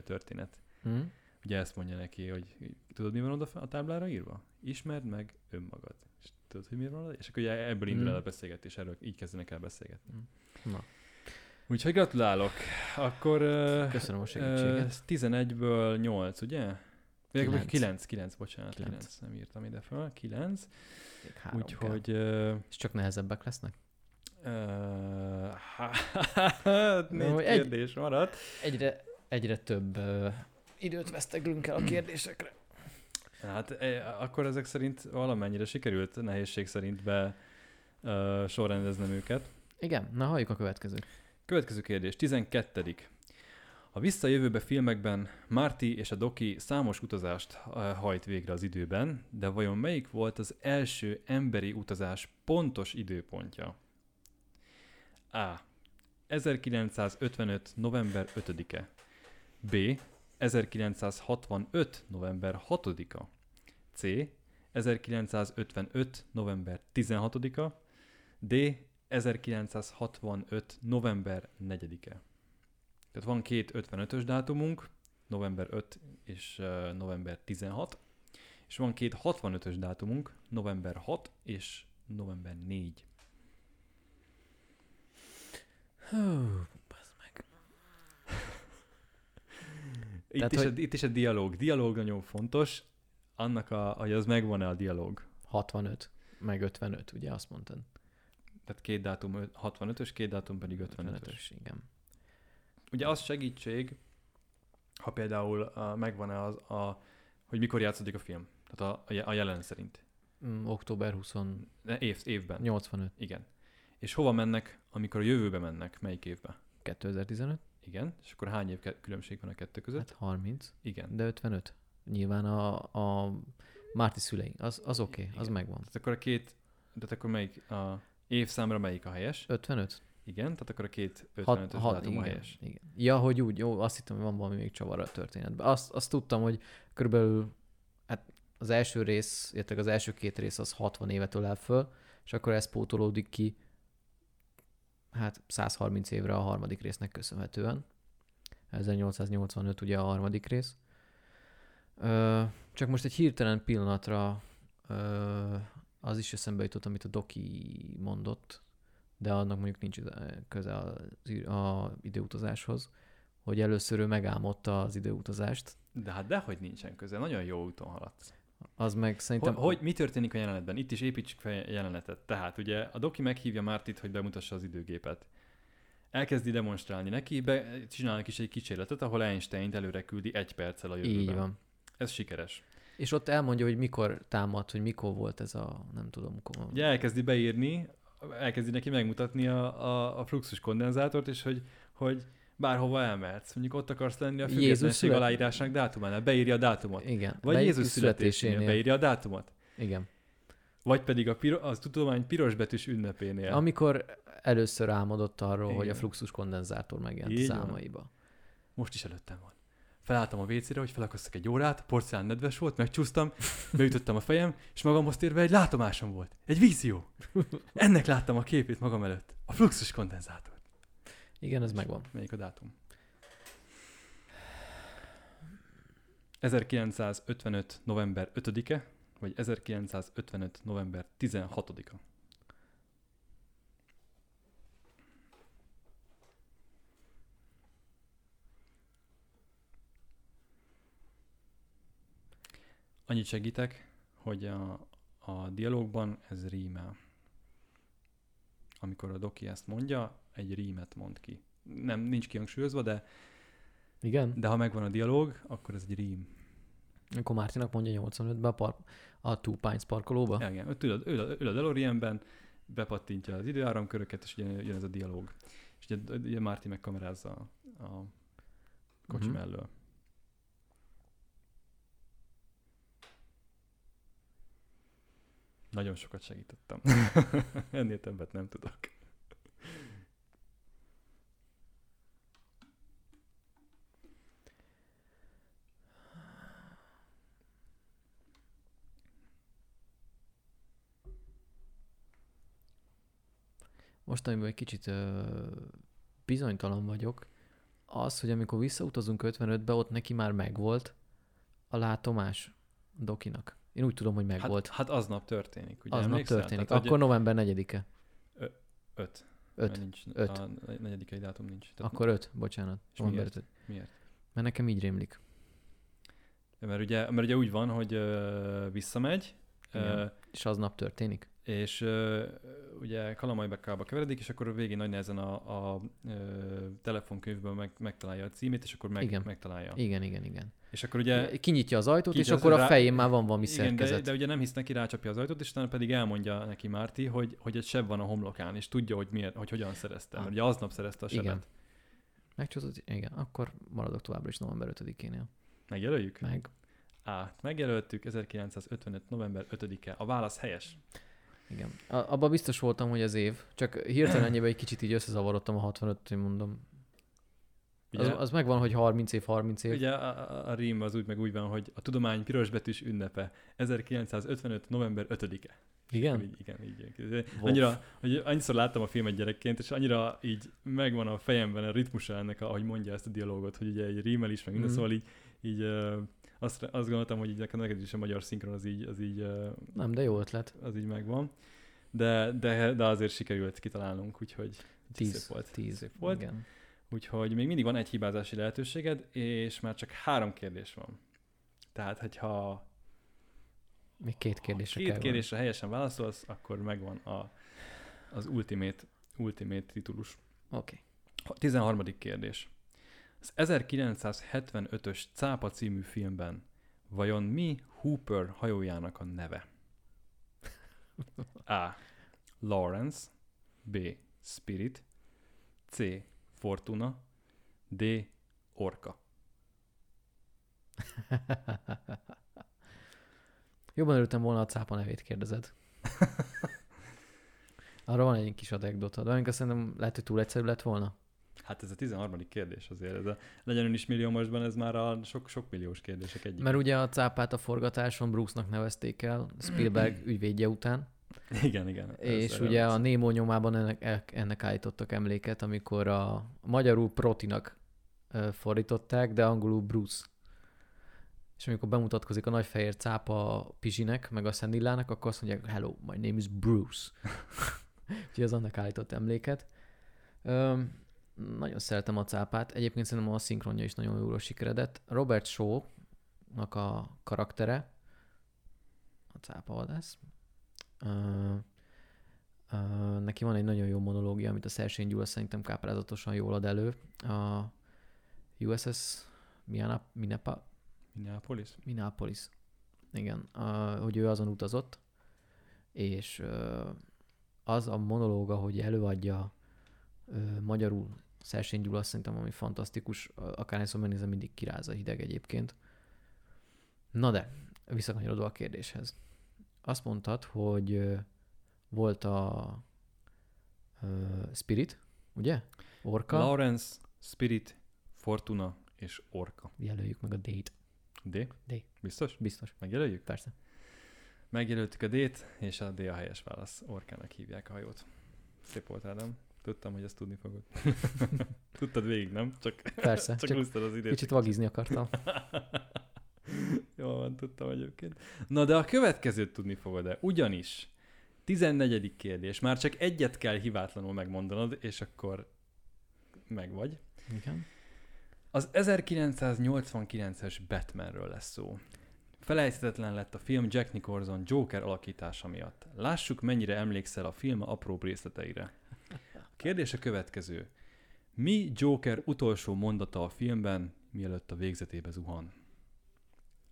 történet. Hm? Ugye ezt mondja neki, hogy tudod, mi van oda a táblára írva? Ismerd meg önmagad. És tudod, hogy mi van? És akkor ugye ebből indul el a Mm. beszélgetés, erről így kezdenek el beszélgetni. Na, Úgyhogy gratulálok. Akkor köszönöm a segítséget. 11-ből 8, ugye? Vagy Kilenc. 9, 9, bocsánat, Kilenc. 9, nem írtam ide fel, 9. Még három kell. Úgyhogy ö, És csak nehezebbek lesznek? ö, hát négy egy- kérdés maradt. Egyre, egyre több uh, időt veszteglünk el a kérdésekre. Hát e, akkor ezek szerint valamennyire sikerült nehézség szerint be ö, sorrendeznem őket. Igen, na halljuk a következőt. Következő kérdés, 12. A visszajövőbe filmekben Marty és a Doki számos utazást hajt végre az időben, de vajon melyik volt az első emberi utazás pontos időpontja? A. 1955. november 5-e. B. 1965. november 6-a. C. 1955. november 16-a. D. 1965. november 4-e. Tehát van két 55-ös dátumunk, november 5 és uh, november 16, és van két 65-ös dátumunk, november 6 és november 4. Hú, bazd meg. Itt, Tehát, is hogy- a, itt is a dialóg. Dialóg nagyon fontos, annak, a, hogy az megvan-e a dialóg. 65, meg 55, ugye azt mondtad? Tehát két dátum ö- 65-ös, két dátum pedig 55-ös. 55-ös, igen. Ugye az segítség, ha például a, megvan-e az, a, hogy mikor játszódik a film. Tehát a, a jelen szerint. Mm, október 20, De év, évben. 85, Igen. És hova mennek, amikor a jövőbe mennek? Melyik évbe? 2015, Igen. És akkor hány év különbség van a kettő között? hát 30, Igen. de 55. Nyilván a, a Márti szülei, az, az oké, okay, az Igen. megvan. Tehát akkor a két, tehát akkor melyik a évszámra melyik a helyes? 55? Igen, tehát akkor a két Hat, 55-ös hat, dátum a igen, helyes. igen. Ja, hogy úgy, jó, azt hittem, hogy van valami még csavar a történetben. Azt, azt tudtam, hogy körülbelül hát az első rész, illetve az első két rész az 60 évet ölel föl, és akkor ez pótolódik ki hát 130 évre a harmadik résznek köszönhetően. 1885 ugye a harmadik rész. Ö, csak most egy hirtelen pillanatra ö, az is eszembe jutott, amit a Doki mondott, de annak mondjuk nincs köze az, i- a időutazáshoz, hogy először ő megálmodta az időutazást, De hát dehogy nincsen köze, nagyon jó úton haladsz. Az meg szerintem... Hogy, hogy mi történik a jelenetben? Itt is építsük fel jelenetet. Tehát ugye a doki meghívja Mártit, hogy bemutassa az időgépet. Elkezdi demonstrálni neki, be, csinálnak is egy kísérletet, ahol Einstein előre küldi egy perccel a jövőben. Így van. Ez sikeres. És ott elmondja, hogy mikor támadt, hogy mikor volt ez a, nem tudom, mikor... Ugye elkezdi beírni, elkezdi neki megmutatni a, a, a fluxus kondenzátort, és hogy, hogy bárhova elmehetsz. Mondjuk ott akarsz lenni a függetlenség szület- aláírásának dátumánál, beírja a dátumot. Igen. Vagy Melyik Jézus születésénél beírja a dátumot. Igen. Vagy pedig a, piro, az tudomány piros betűs ünnepénél. Amikor először álmodott arról, hogy a Igen. fluxus kondenzátor megjelent van. álmaiba. Most is előttem van. Felálltam a WC-re, hogy felakasztok egy órát, a porcelán nedves volt, megcsúsztam, beütöttem a fejem, és magamhoz térve egy látomásom volt. Egy vízió. Ennek láttam a képét magam előtt. A fluxus kondenzátor. Igen, ez megvan. Melyik a dátum? 1955. november 5-e, vagy 1955. november 16-a. Annyit segítek, hogy a, a dialógban ez rímel. Amikor a doki ezt mondja, egy rímet mond ki. Nem, nincs kihangsúlyozva, de, Igen? de ha megvan a dialóg, akkor ez egy rím. Akkor Mártinak mondja 85-be a, park, a Two Pines parkolóba? Ja, igen, ül, a- ül, a- ül a DeLoreanben, bepattintja az időáramköröket, és ugye jön ez a dialóg. És ugye, ugye Márti megkamerázza a, a kocsi Mhm. mellől. Nagyon sokat segítettem. Ennél többet nem tudok. Most, amiben egy kicsit ö, bizonytalan vagyok, az, hogy amikor visszautazunk 55-be, ott neki már megvolt a látomás Dokinak. Én úgy tudom, hogy megvolt. Hát, hát aznap történik, ugye? Aznap emlékszel? történik. Tehát, Akkor november 4-e. hogy öt. Öt. Mert Nincs, Öt. A negyedikai dátum nincs. Tehát Akkor 5, bocsánat. És November miért? 5. Miért? Mert nekem így rémlik. Mert ugye, mert ugye úgy van, hogy ö, visszamegy, Igen. És aznap történik? és ö, ugye Kalamajbekába keveredik, és akkor végén nagy nehezen a, a ö, telefonkönyvből meg, megtalálja a címét, és akkor meg, Igen. megtalálja. Igen, igen, igen. És akkor ugye... Kinyitja az ajtót, és akkor a rá- fején már van valami Igen, de, szerkezet. de ugye nem hisz neki, rácsapja az ajtót, és utána pedig elmondja neki Márti, hogy, hogy egy seb van a homlokán, és tudja, hogy, miért, hogy hogyan szerezte. Ah. Mert ugye aznap szerezte a sebet. Igen. Megcsodott, igen, akkor maradok továbbra is november 5-énél. Megjelöljük? Meg. Á, megjelöltük 1955. november 5-e. A válasz helyes. Igen. A, abban biztos voltam, hogy az év. Csak hirtelen ennyiben egy kicsit így összezavarodtam a 65 hogy mondom. Az, Ugye, az megvan, hogy 30 év, 30 év. ugye a, a, a rím az úgy meg úgy van, hogy a tudomány pirosbetűs ünnepe 1955. november 5-e. Igen? Így, igen, így. Annyira, hogy annyiszor láttam a filmet gyerekként, és annyira így megvan a fejemben a ritmusa ennek, ahogy mondja ezt a dialógot, hogy ugye egy rímel is, meg minden, Mhm. szóval így, így azt, azt gondoltam, hogy így neked is a magyar szinkron az így, az így, Nem, de jó ötlet. az így megvan. De, de, de azért sikerült kitalálnunk, úgyhogy 10. szép volt. 10. Szép volt. Igen. Úgyhogy még mindig van egy hibázási lehetőséged, és már csak három kérdés van. Tehát, hogyha Még két kérdésre két kérdésre helyesen válaszolsz, akkor megvan a, az ultimate, ultimate titulus. Oké. A 13. kérdés. Az 1975-ös Cápa című filmben vajon mi Hooper hajójának a neve? A. Lawrence B. Spirit C. Fortuna D. Orca Jobban örültem volna, a cápa nevét kérdezed. Arra van egy kis anekdota, de amikor szerintem lehet, hogy túl egyszerű lett volna. Hát ez a 13. kérdés azért. Ez a, legyen ön is milliómosban, ez már a sok, sok milliós kérdések egyik. Mert ugye a cápát a forgatáson Bruce-nak nevezték el Spielberg ügyvédje után, Igen, igen. és ugye a Nemo nyomában ennek, ennek állítottak emléket, amikor a magyarul Protinak fordították, de angolul Bruce. És amikor bemutatkozik a nagyfehér cápa Pizsinek, meg a Szendillának, akkor azt mondják, hello, my name is Bruce. Úgyhogy az annak állított emléket. Öm, nagyon szeretem a cápát. Egyébként szerintem a szinkronja is nagyon jól sikeredett. Robert Shaw-nak a karaktere, a cápa vadász, ö, neki van egy nagyon jó monológia, amit a Szersény Gyula szerintem káprázatosan jól ad elő. A USS Mianap, Minepa, Minneapolis? Minneapolis. Igen, a, hogy ő azon utazott, és ö, az a monológa, hogy előadja ö, magyarul Szersény Gyula, szerintem ami fantasztikus, akárhányszor megnézem, mindig kiráz a hideg egyébként. Na de, visszakanyarodva a kérdéshez. Azt mondtad, hogy volt a Spirit, ugye? Orka. Lawrence, Spirit, Fortuna és Orca. Jelöljük meg a D-t. D? D. Biztos? Biztos, Megjelöljük? persze. Megjelöltük a D-t, és a D a helyes válasz. Orkának hívják a hajót. Szép volt, Ádám. Tudtam, hogy ezt tudni fogod. Tudtad végig, nem? Csak, Persze, csak, csak az időt. Kicsit vagizni akartam. Van, tudtam egyébként. Na de a következőt tudni fogod-e? Ugyanis 14. kérdés. Már csak egyet kell hibátlanul megmondanod, és akkor megvagy. Igen. Az 1989-es Batmanről lesz szó. Felejthetetlen lett a film Jack Nicholson Joker alakítása miatt. Lássuk, mennyire emlékszel a film apró részleteire. A kérdés a következő. Mi Joker utolsó mondata a filmben, mielőtt a végzetébe zuhan?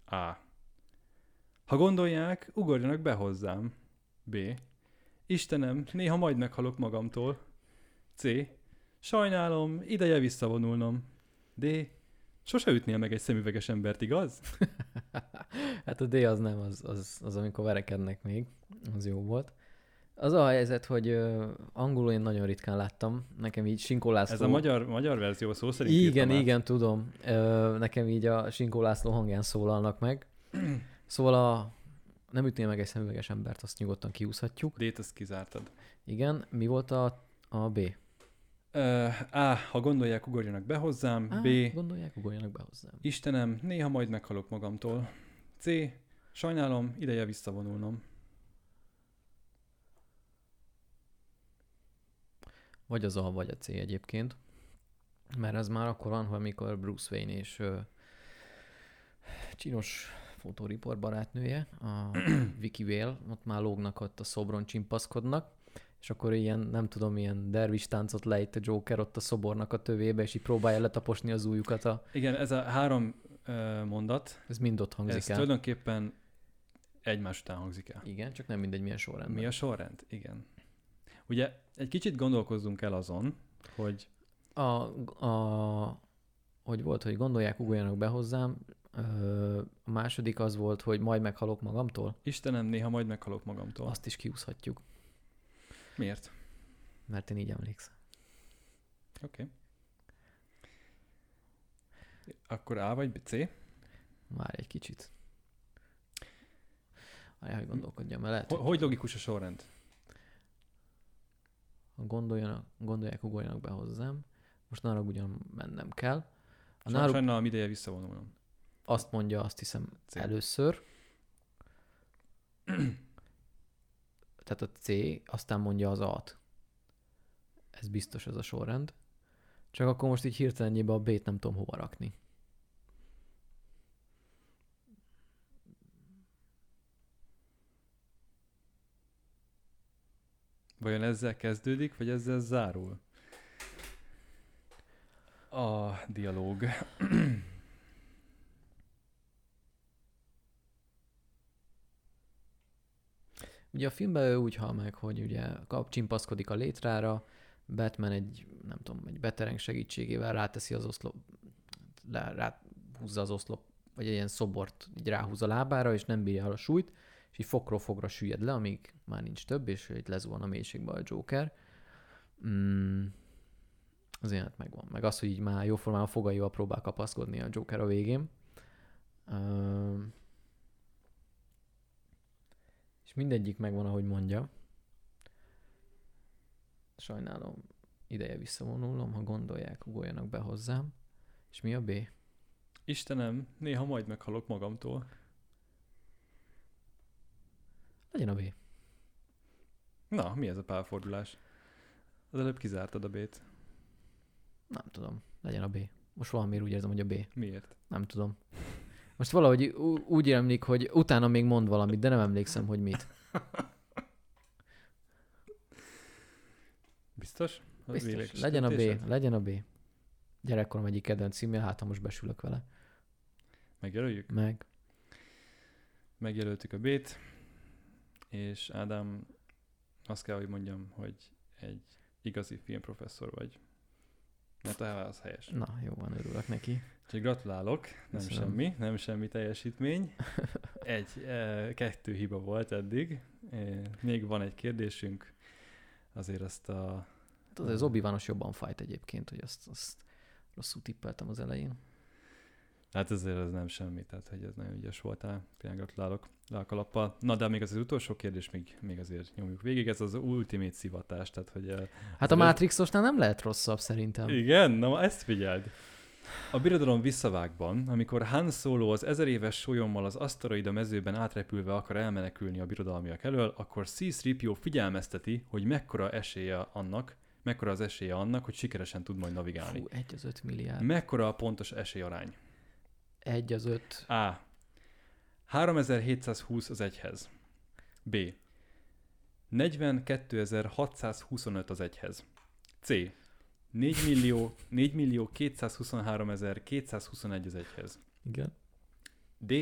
A. Ha gondolják, ugorjanak be hozzám. B. Istenem, néha majd meghalok magamtól. C. Sajnálom, ideje visszavonulnom. D. Sose ütnél meg egy szemüveges embert, igaz? Hát a D az nem, az, az, az amikor verekednek még, az jó volt. Az a helyzet, hogy ö, angolul én nagyon ritkán láttam, nekem így Sinkó László... Ez a magyar, magyar verzió szó szerint Igen, át. igen, tudom. Ö, nekem így a Sinkó László hangján szólalnak meg. Szóval a nem ütnél meg egy szemüveges embert, azt nyugodtan kiúszhatjuk. D-t azt kizártad. Igen, mi volt a, a B? Ö, A. Ha gondolják, ugorjanak be hozzám. Á, B. Gondolják, ugorjanak be hozzám. Istenem, néha majd meghalok magamtól. C. Sajnálom, ideje visszavonulnom. Vagy az A, vagy a C egyébként. Mert ez már akkor van, amikor Bruce Wayne és ö, csinos fotóriport barátnője, a Vicky Vale, ott már lógnak ott a szobron, csimpaszkodnak, és akkor ilyen, nem tudom, ilyen dervis táncot lejt a Joker ott a szobornak a tövébe, és így próbálja letaposni az ujjukat. A... Igen, ez a három ö, mondat, Ez mind ott hangzik ez el. tulajdonképpen egymás után hangzik el. Igen, csak nem mindegy, milyen sorrendben. Mi a sorrend? Igen. Ugye egy kicsit gondolkozzunk el azon, hogy a, a, hogy volt, hogy gondolják, ugorjanak be hozzám. Ö, a második az volt, hogy majd meghalok magamtól. Istenem, néha majd meghalok magamtól. Azt... Is kiúszhatjuk, Miért? mert én így emlékszem. Oké. Okay. Akkor A vagy? C? Várj egy kicsit. Várj, hogy gondolkodjam el. Lehet, Hogy, hogy logikus a sorrend? ha gondoljanak, gondolják, ugorjanak be hozzám. Most nála ugyan mennem kell. A náluk Sajnálom, ideje visszavonulnom. Azt mondja, azt hiszem, C. először. Tehát a C, aztán mondja az A-t. Ez biztos ez a sorrend. Csak akkor most így hirtelenjében a B-t nem tudom hova rakni. Vajon ezzel kezdődik, vagy ezzel zárul? a dialóg. Ugye a filmben ő úgy hal meg, hogy ugye kap, csimpaszkodik a létrára, Batman egy, nem tudom, egy betereng segítségével ráteszi az oszlop, rá, rá húzza az oszlop, vagy egy ilyen szobort így ráhúz a lábára, és nem bírja el a súlyt, és így fokról fogra süllyed le, amíg már nincs több, és így lezuhan a mélységbe a Joker. Mm, az élet megvan. Meg az, hogy így már jóformán a fogaival próbál kapaszkodni a Joker a végén. Ö, és mindegyik megvan, ahogy mondja. Sajnálom, ideje visszavonulnom, ha gondolják, ugoljanak be hozzám. És mi a B? Istenem, néha majd meghalok magamtól. Legyen a B. Na, mi ez a pálfordulás? Az előbb kizártad a B-t. Nem tudom. Legyen a B. Most valamiért úgy érzem, hogy a B. Miért? Nem tudom. Most valahogy úgy emlék, hogy utána még mond valamit, de nem emlékszem, hogy mit. Biztos? Az Biztos. Legyen a B. Legyen a B. Gyerekkorom egyik kedvenc címje, hát ha most besülök vele. Megjelöljük? Meg. Megjelöltük a B-t, és Ádám, azt kell, hogy mondjam, hogy egy igazi filmprofesszor vagy. Mert a az helyes. Na, jó van, örülök neki. Úgyhogy gratulálok, nem Köszönöm. semmi, nem semmi teljesítmény. Egy, e, kettő hiba volt eddig. E, még van egy kérdésünk, azért azt a... Hát az, az obi jobban fájt egyébként, hogy azt, azt rosszul tippeltem az elején. Hát ezért ez nem semmi, tehát hogy ez nagyon ügyes voltál. Tényleg gratulálok le a kalappal. Na, de még az, az utolsó kérdés, még, még azért nyomjuk végig. Ez az ultimate szivatás, tehát hogy... Hát a Matrixosnál nem lehet rosszabb szerintem. Igen, na ezt figyeld. A birodalom visszavágban, amikor Han Solo az ezer éves sólyommal az aszteroida mezőben átrepülve akar elmenekülni a birodalmiak elől, akkor C-3PO figyelmezteti, hogy mekkora esélye annak, mekkora az esélye annak, hogy sikeresen tud majd navigálni. Fú, egy az öt milliárd. Mekkora a pontos esélyarány? Egy az öt. A. 3720 az egyhez. B. 42625 az egyhez. C. 4 millió, 4 millió 223 221 az egyhez. Igen. D.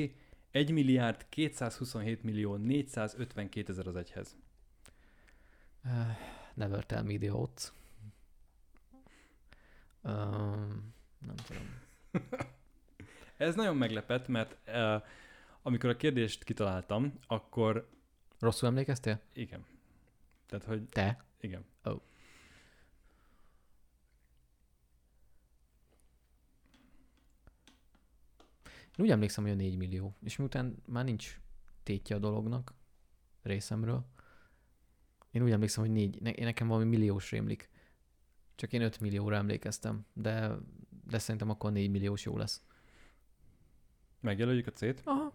1 milliárd 227 millió 452 ezer az egyhez. Uh, never tell me the odds. Um, nem tudom. Ez nagyon meglepett, mert uh, amikor a kérdést kitaláltam, akkor Rosszul emlékeztél? igen. Tehát, hogy Te? igen. Oh. Én úgy emlékszem, hogy a 4 millió. És miután már nincs tétje a dolognak részemről, én úgy emlékszem, hogy négy, ne, nekem valami milliós rémlik. Csak én 5 millióra emlékeztem, de, de szerintem akkor 4 milliós jó lesz. Megjelöljük a C-t. Aha.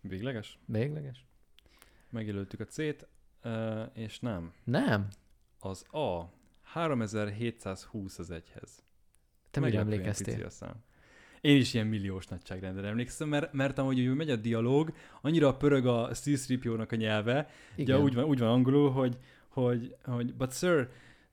Végleges? Végleges? Megjelöltük a C-t, és nem. Nem. Az A 3720 az egyhez. Te mire emlékeztél? a szám. Én is ilyen milliós nagyságrendre emlékszem, mert, mert amúgy hogy megy a dialóg, annyira pörög a C-3PO-nak a nyelve, Igen. ugye úgy van, úgy van angolul, hogy, hogy, hogy but sir,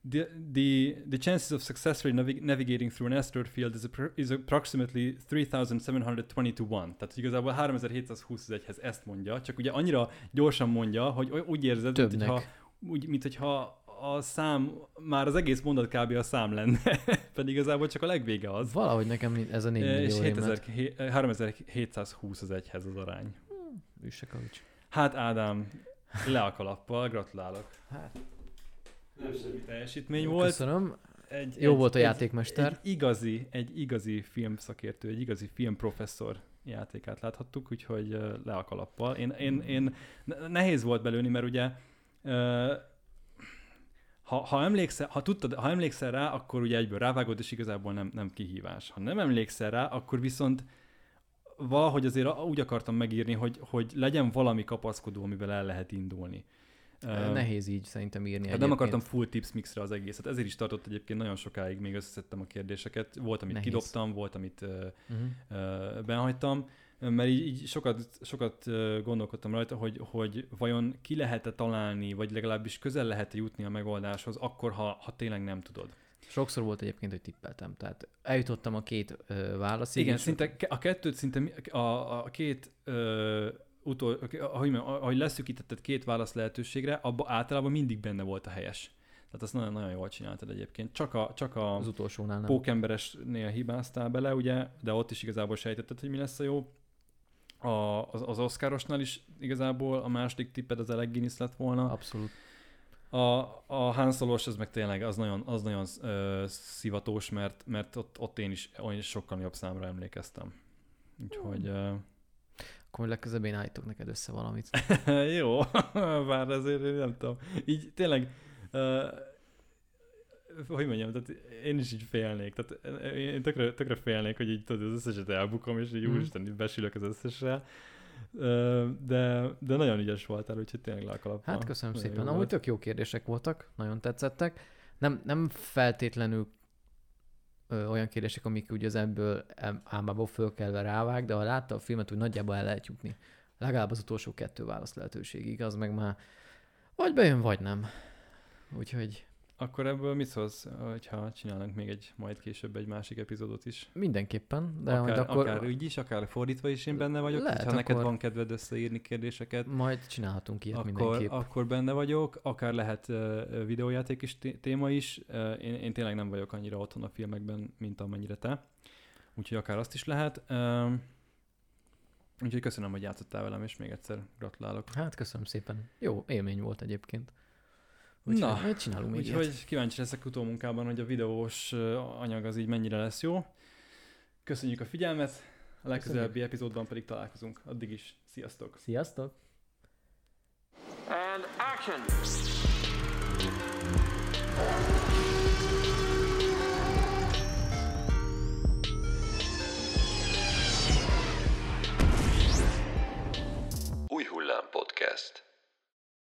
the, the, the chances of successfully navig- navigating through an asteroid field is, appro- is approximately 3720 to 1. Tehát igazából 3720 az egyhez ezt mondja, csak ugye annyira gyorsan mondja, hogy úgy érzed, mint Többnek. hogyha, úgy, mint hogyha a szám, már az egész mondat kb. a szám lenne, pedig igazából csak a legvége az. Valahogy nekem ez a 4 E, És millió 7000, rémlet. hé- 3720 az egyhez az arány. Üssekavics. Hát Ádám, le a kalappal, gratulálok. Hát, Nem semmi teljesítmény volt. Köszönöm. Egy, Jó egy, volt a egy, játékmester. Egy igazi, egy igazi filmszakértő, egy igazi filmprofesszor játékát láthattuk, úgyhogy ö, le a kalappal. Én, én, én ne- nehéz volt belőni, mert ugye ha, ha, emlékszel, ha, tudtad, ha emlékszel rá, akkor ugye egyből rávágod, és igazából nem, nem kihívás. Ha nem emlékszel rá, akkor viszont valahogy azért úgy akartam megírni, hogy, hogy legyen valami kapaszkodó, amivel el lehet indulni. Nehéz így szerintem írni Hát nem akartam full tips mixre az egészet, ezért is tartott egyébként nagyon sokáig, még összeszedtem a kérdéseket. Volt, amit Nehéz. kidobtam, volt, amit uh, Uh-huh. uh, benhagytam, mert így, így sokat, sokat gondolkodtam rajta, hogy, hogy vajon ki lehet-e találni, vagy legalábbis közel lehet-e jutni a megoldáshoz, akkor, ha, ha tényleg nem tudod. Sokszor volt egyébként, hogy tippeltem. Tehát eljutottam a két ö, válaszig. Igen, szinte a kettőt szinte a, a két ö, utol, ahogy, mondjam, ahogy leszűkítetted két válasz lehetőségre, abban általában mindig benne volt a helyes. Tehát azt nagyon, nagyon jól csináltad egyébként. Csak a, csak a Az utolsónál nem. pókemberesnél hibáztál bele, ugye, de ott is igazából sejtetted, hogy mi lesz a jó. A, az, az Oscarosnál is igazából a második tipped az Alec Guinness lett volna. Abszolút. A, a Han Solo-s, ez meg tényleg az nagyon, az nagyon ö, szivatós, mert, mert ott, ott én is olyan sokkal jobb számra emlékeztem. Úgyhogy ö, Akkor legközelebb én állítok neked össze valamit. jó, bár ezért én nem tudom. Így tényleg, ö, hogy mondjam, tehát én is így félnék. Tehát én tökre, tökre félnék, hogy így tudod, az összeset elbukom, és így Mhm. úristen, besülök az összessel. Ö, De, de nagyon ügyes voltál, úgyhogy tényleg le a. Hát köszönöm Nagyon szépen. Amúgy tök jó kérdések voltak, nagyon tetszettek. Nem, nem feltétlenül ö, olyan kérdések, amik ugye az ebből álmából fölkelve rávág, de ha látta a filmet, úgy nagyjából el lehet jutni. Legalább az utolsó kettő válasz lehetőségig, az meg már vagy bejön, vagy nem. Úgyhogy Akkor ebből mit szólsz, hogyha csinálunk még egy, majd később egy másik epizódot is? mindenképpen, de De majd akár, akkor akár úgy is, akár fordítva is én benne vagyok. Lehet, ha neked van kedved összeírni kérdéseket, majd csinálhatunk ilyet akkor, mindenképp. akkor benne vagyok. Akár lehet uh, videójáték is té- téma is. Uh, én, én tényleg nem vagyok annyira otthon a filmekben, mint amennyire te. Úgyhogy akár azt is lehet. Um, úgyhogy köszönöm, hogy játszottál velem, és még egyszer gratulálok. Hát köszönöm szépen. Jó élmény volt egyébként. Úgyhogy Na, csinálunk még úgyhogy ilyet. kíváncsi leszek utómunkában, hogy a videós anyag az így mennyire lesz jó. Köszönjük a figyelmet, a legközelebbi Köszönjük. epizódban pedig találkozunk. Addig is, sziasztok! Sziasztok! And action! Új hullám podcast.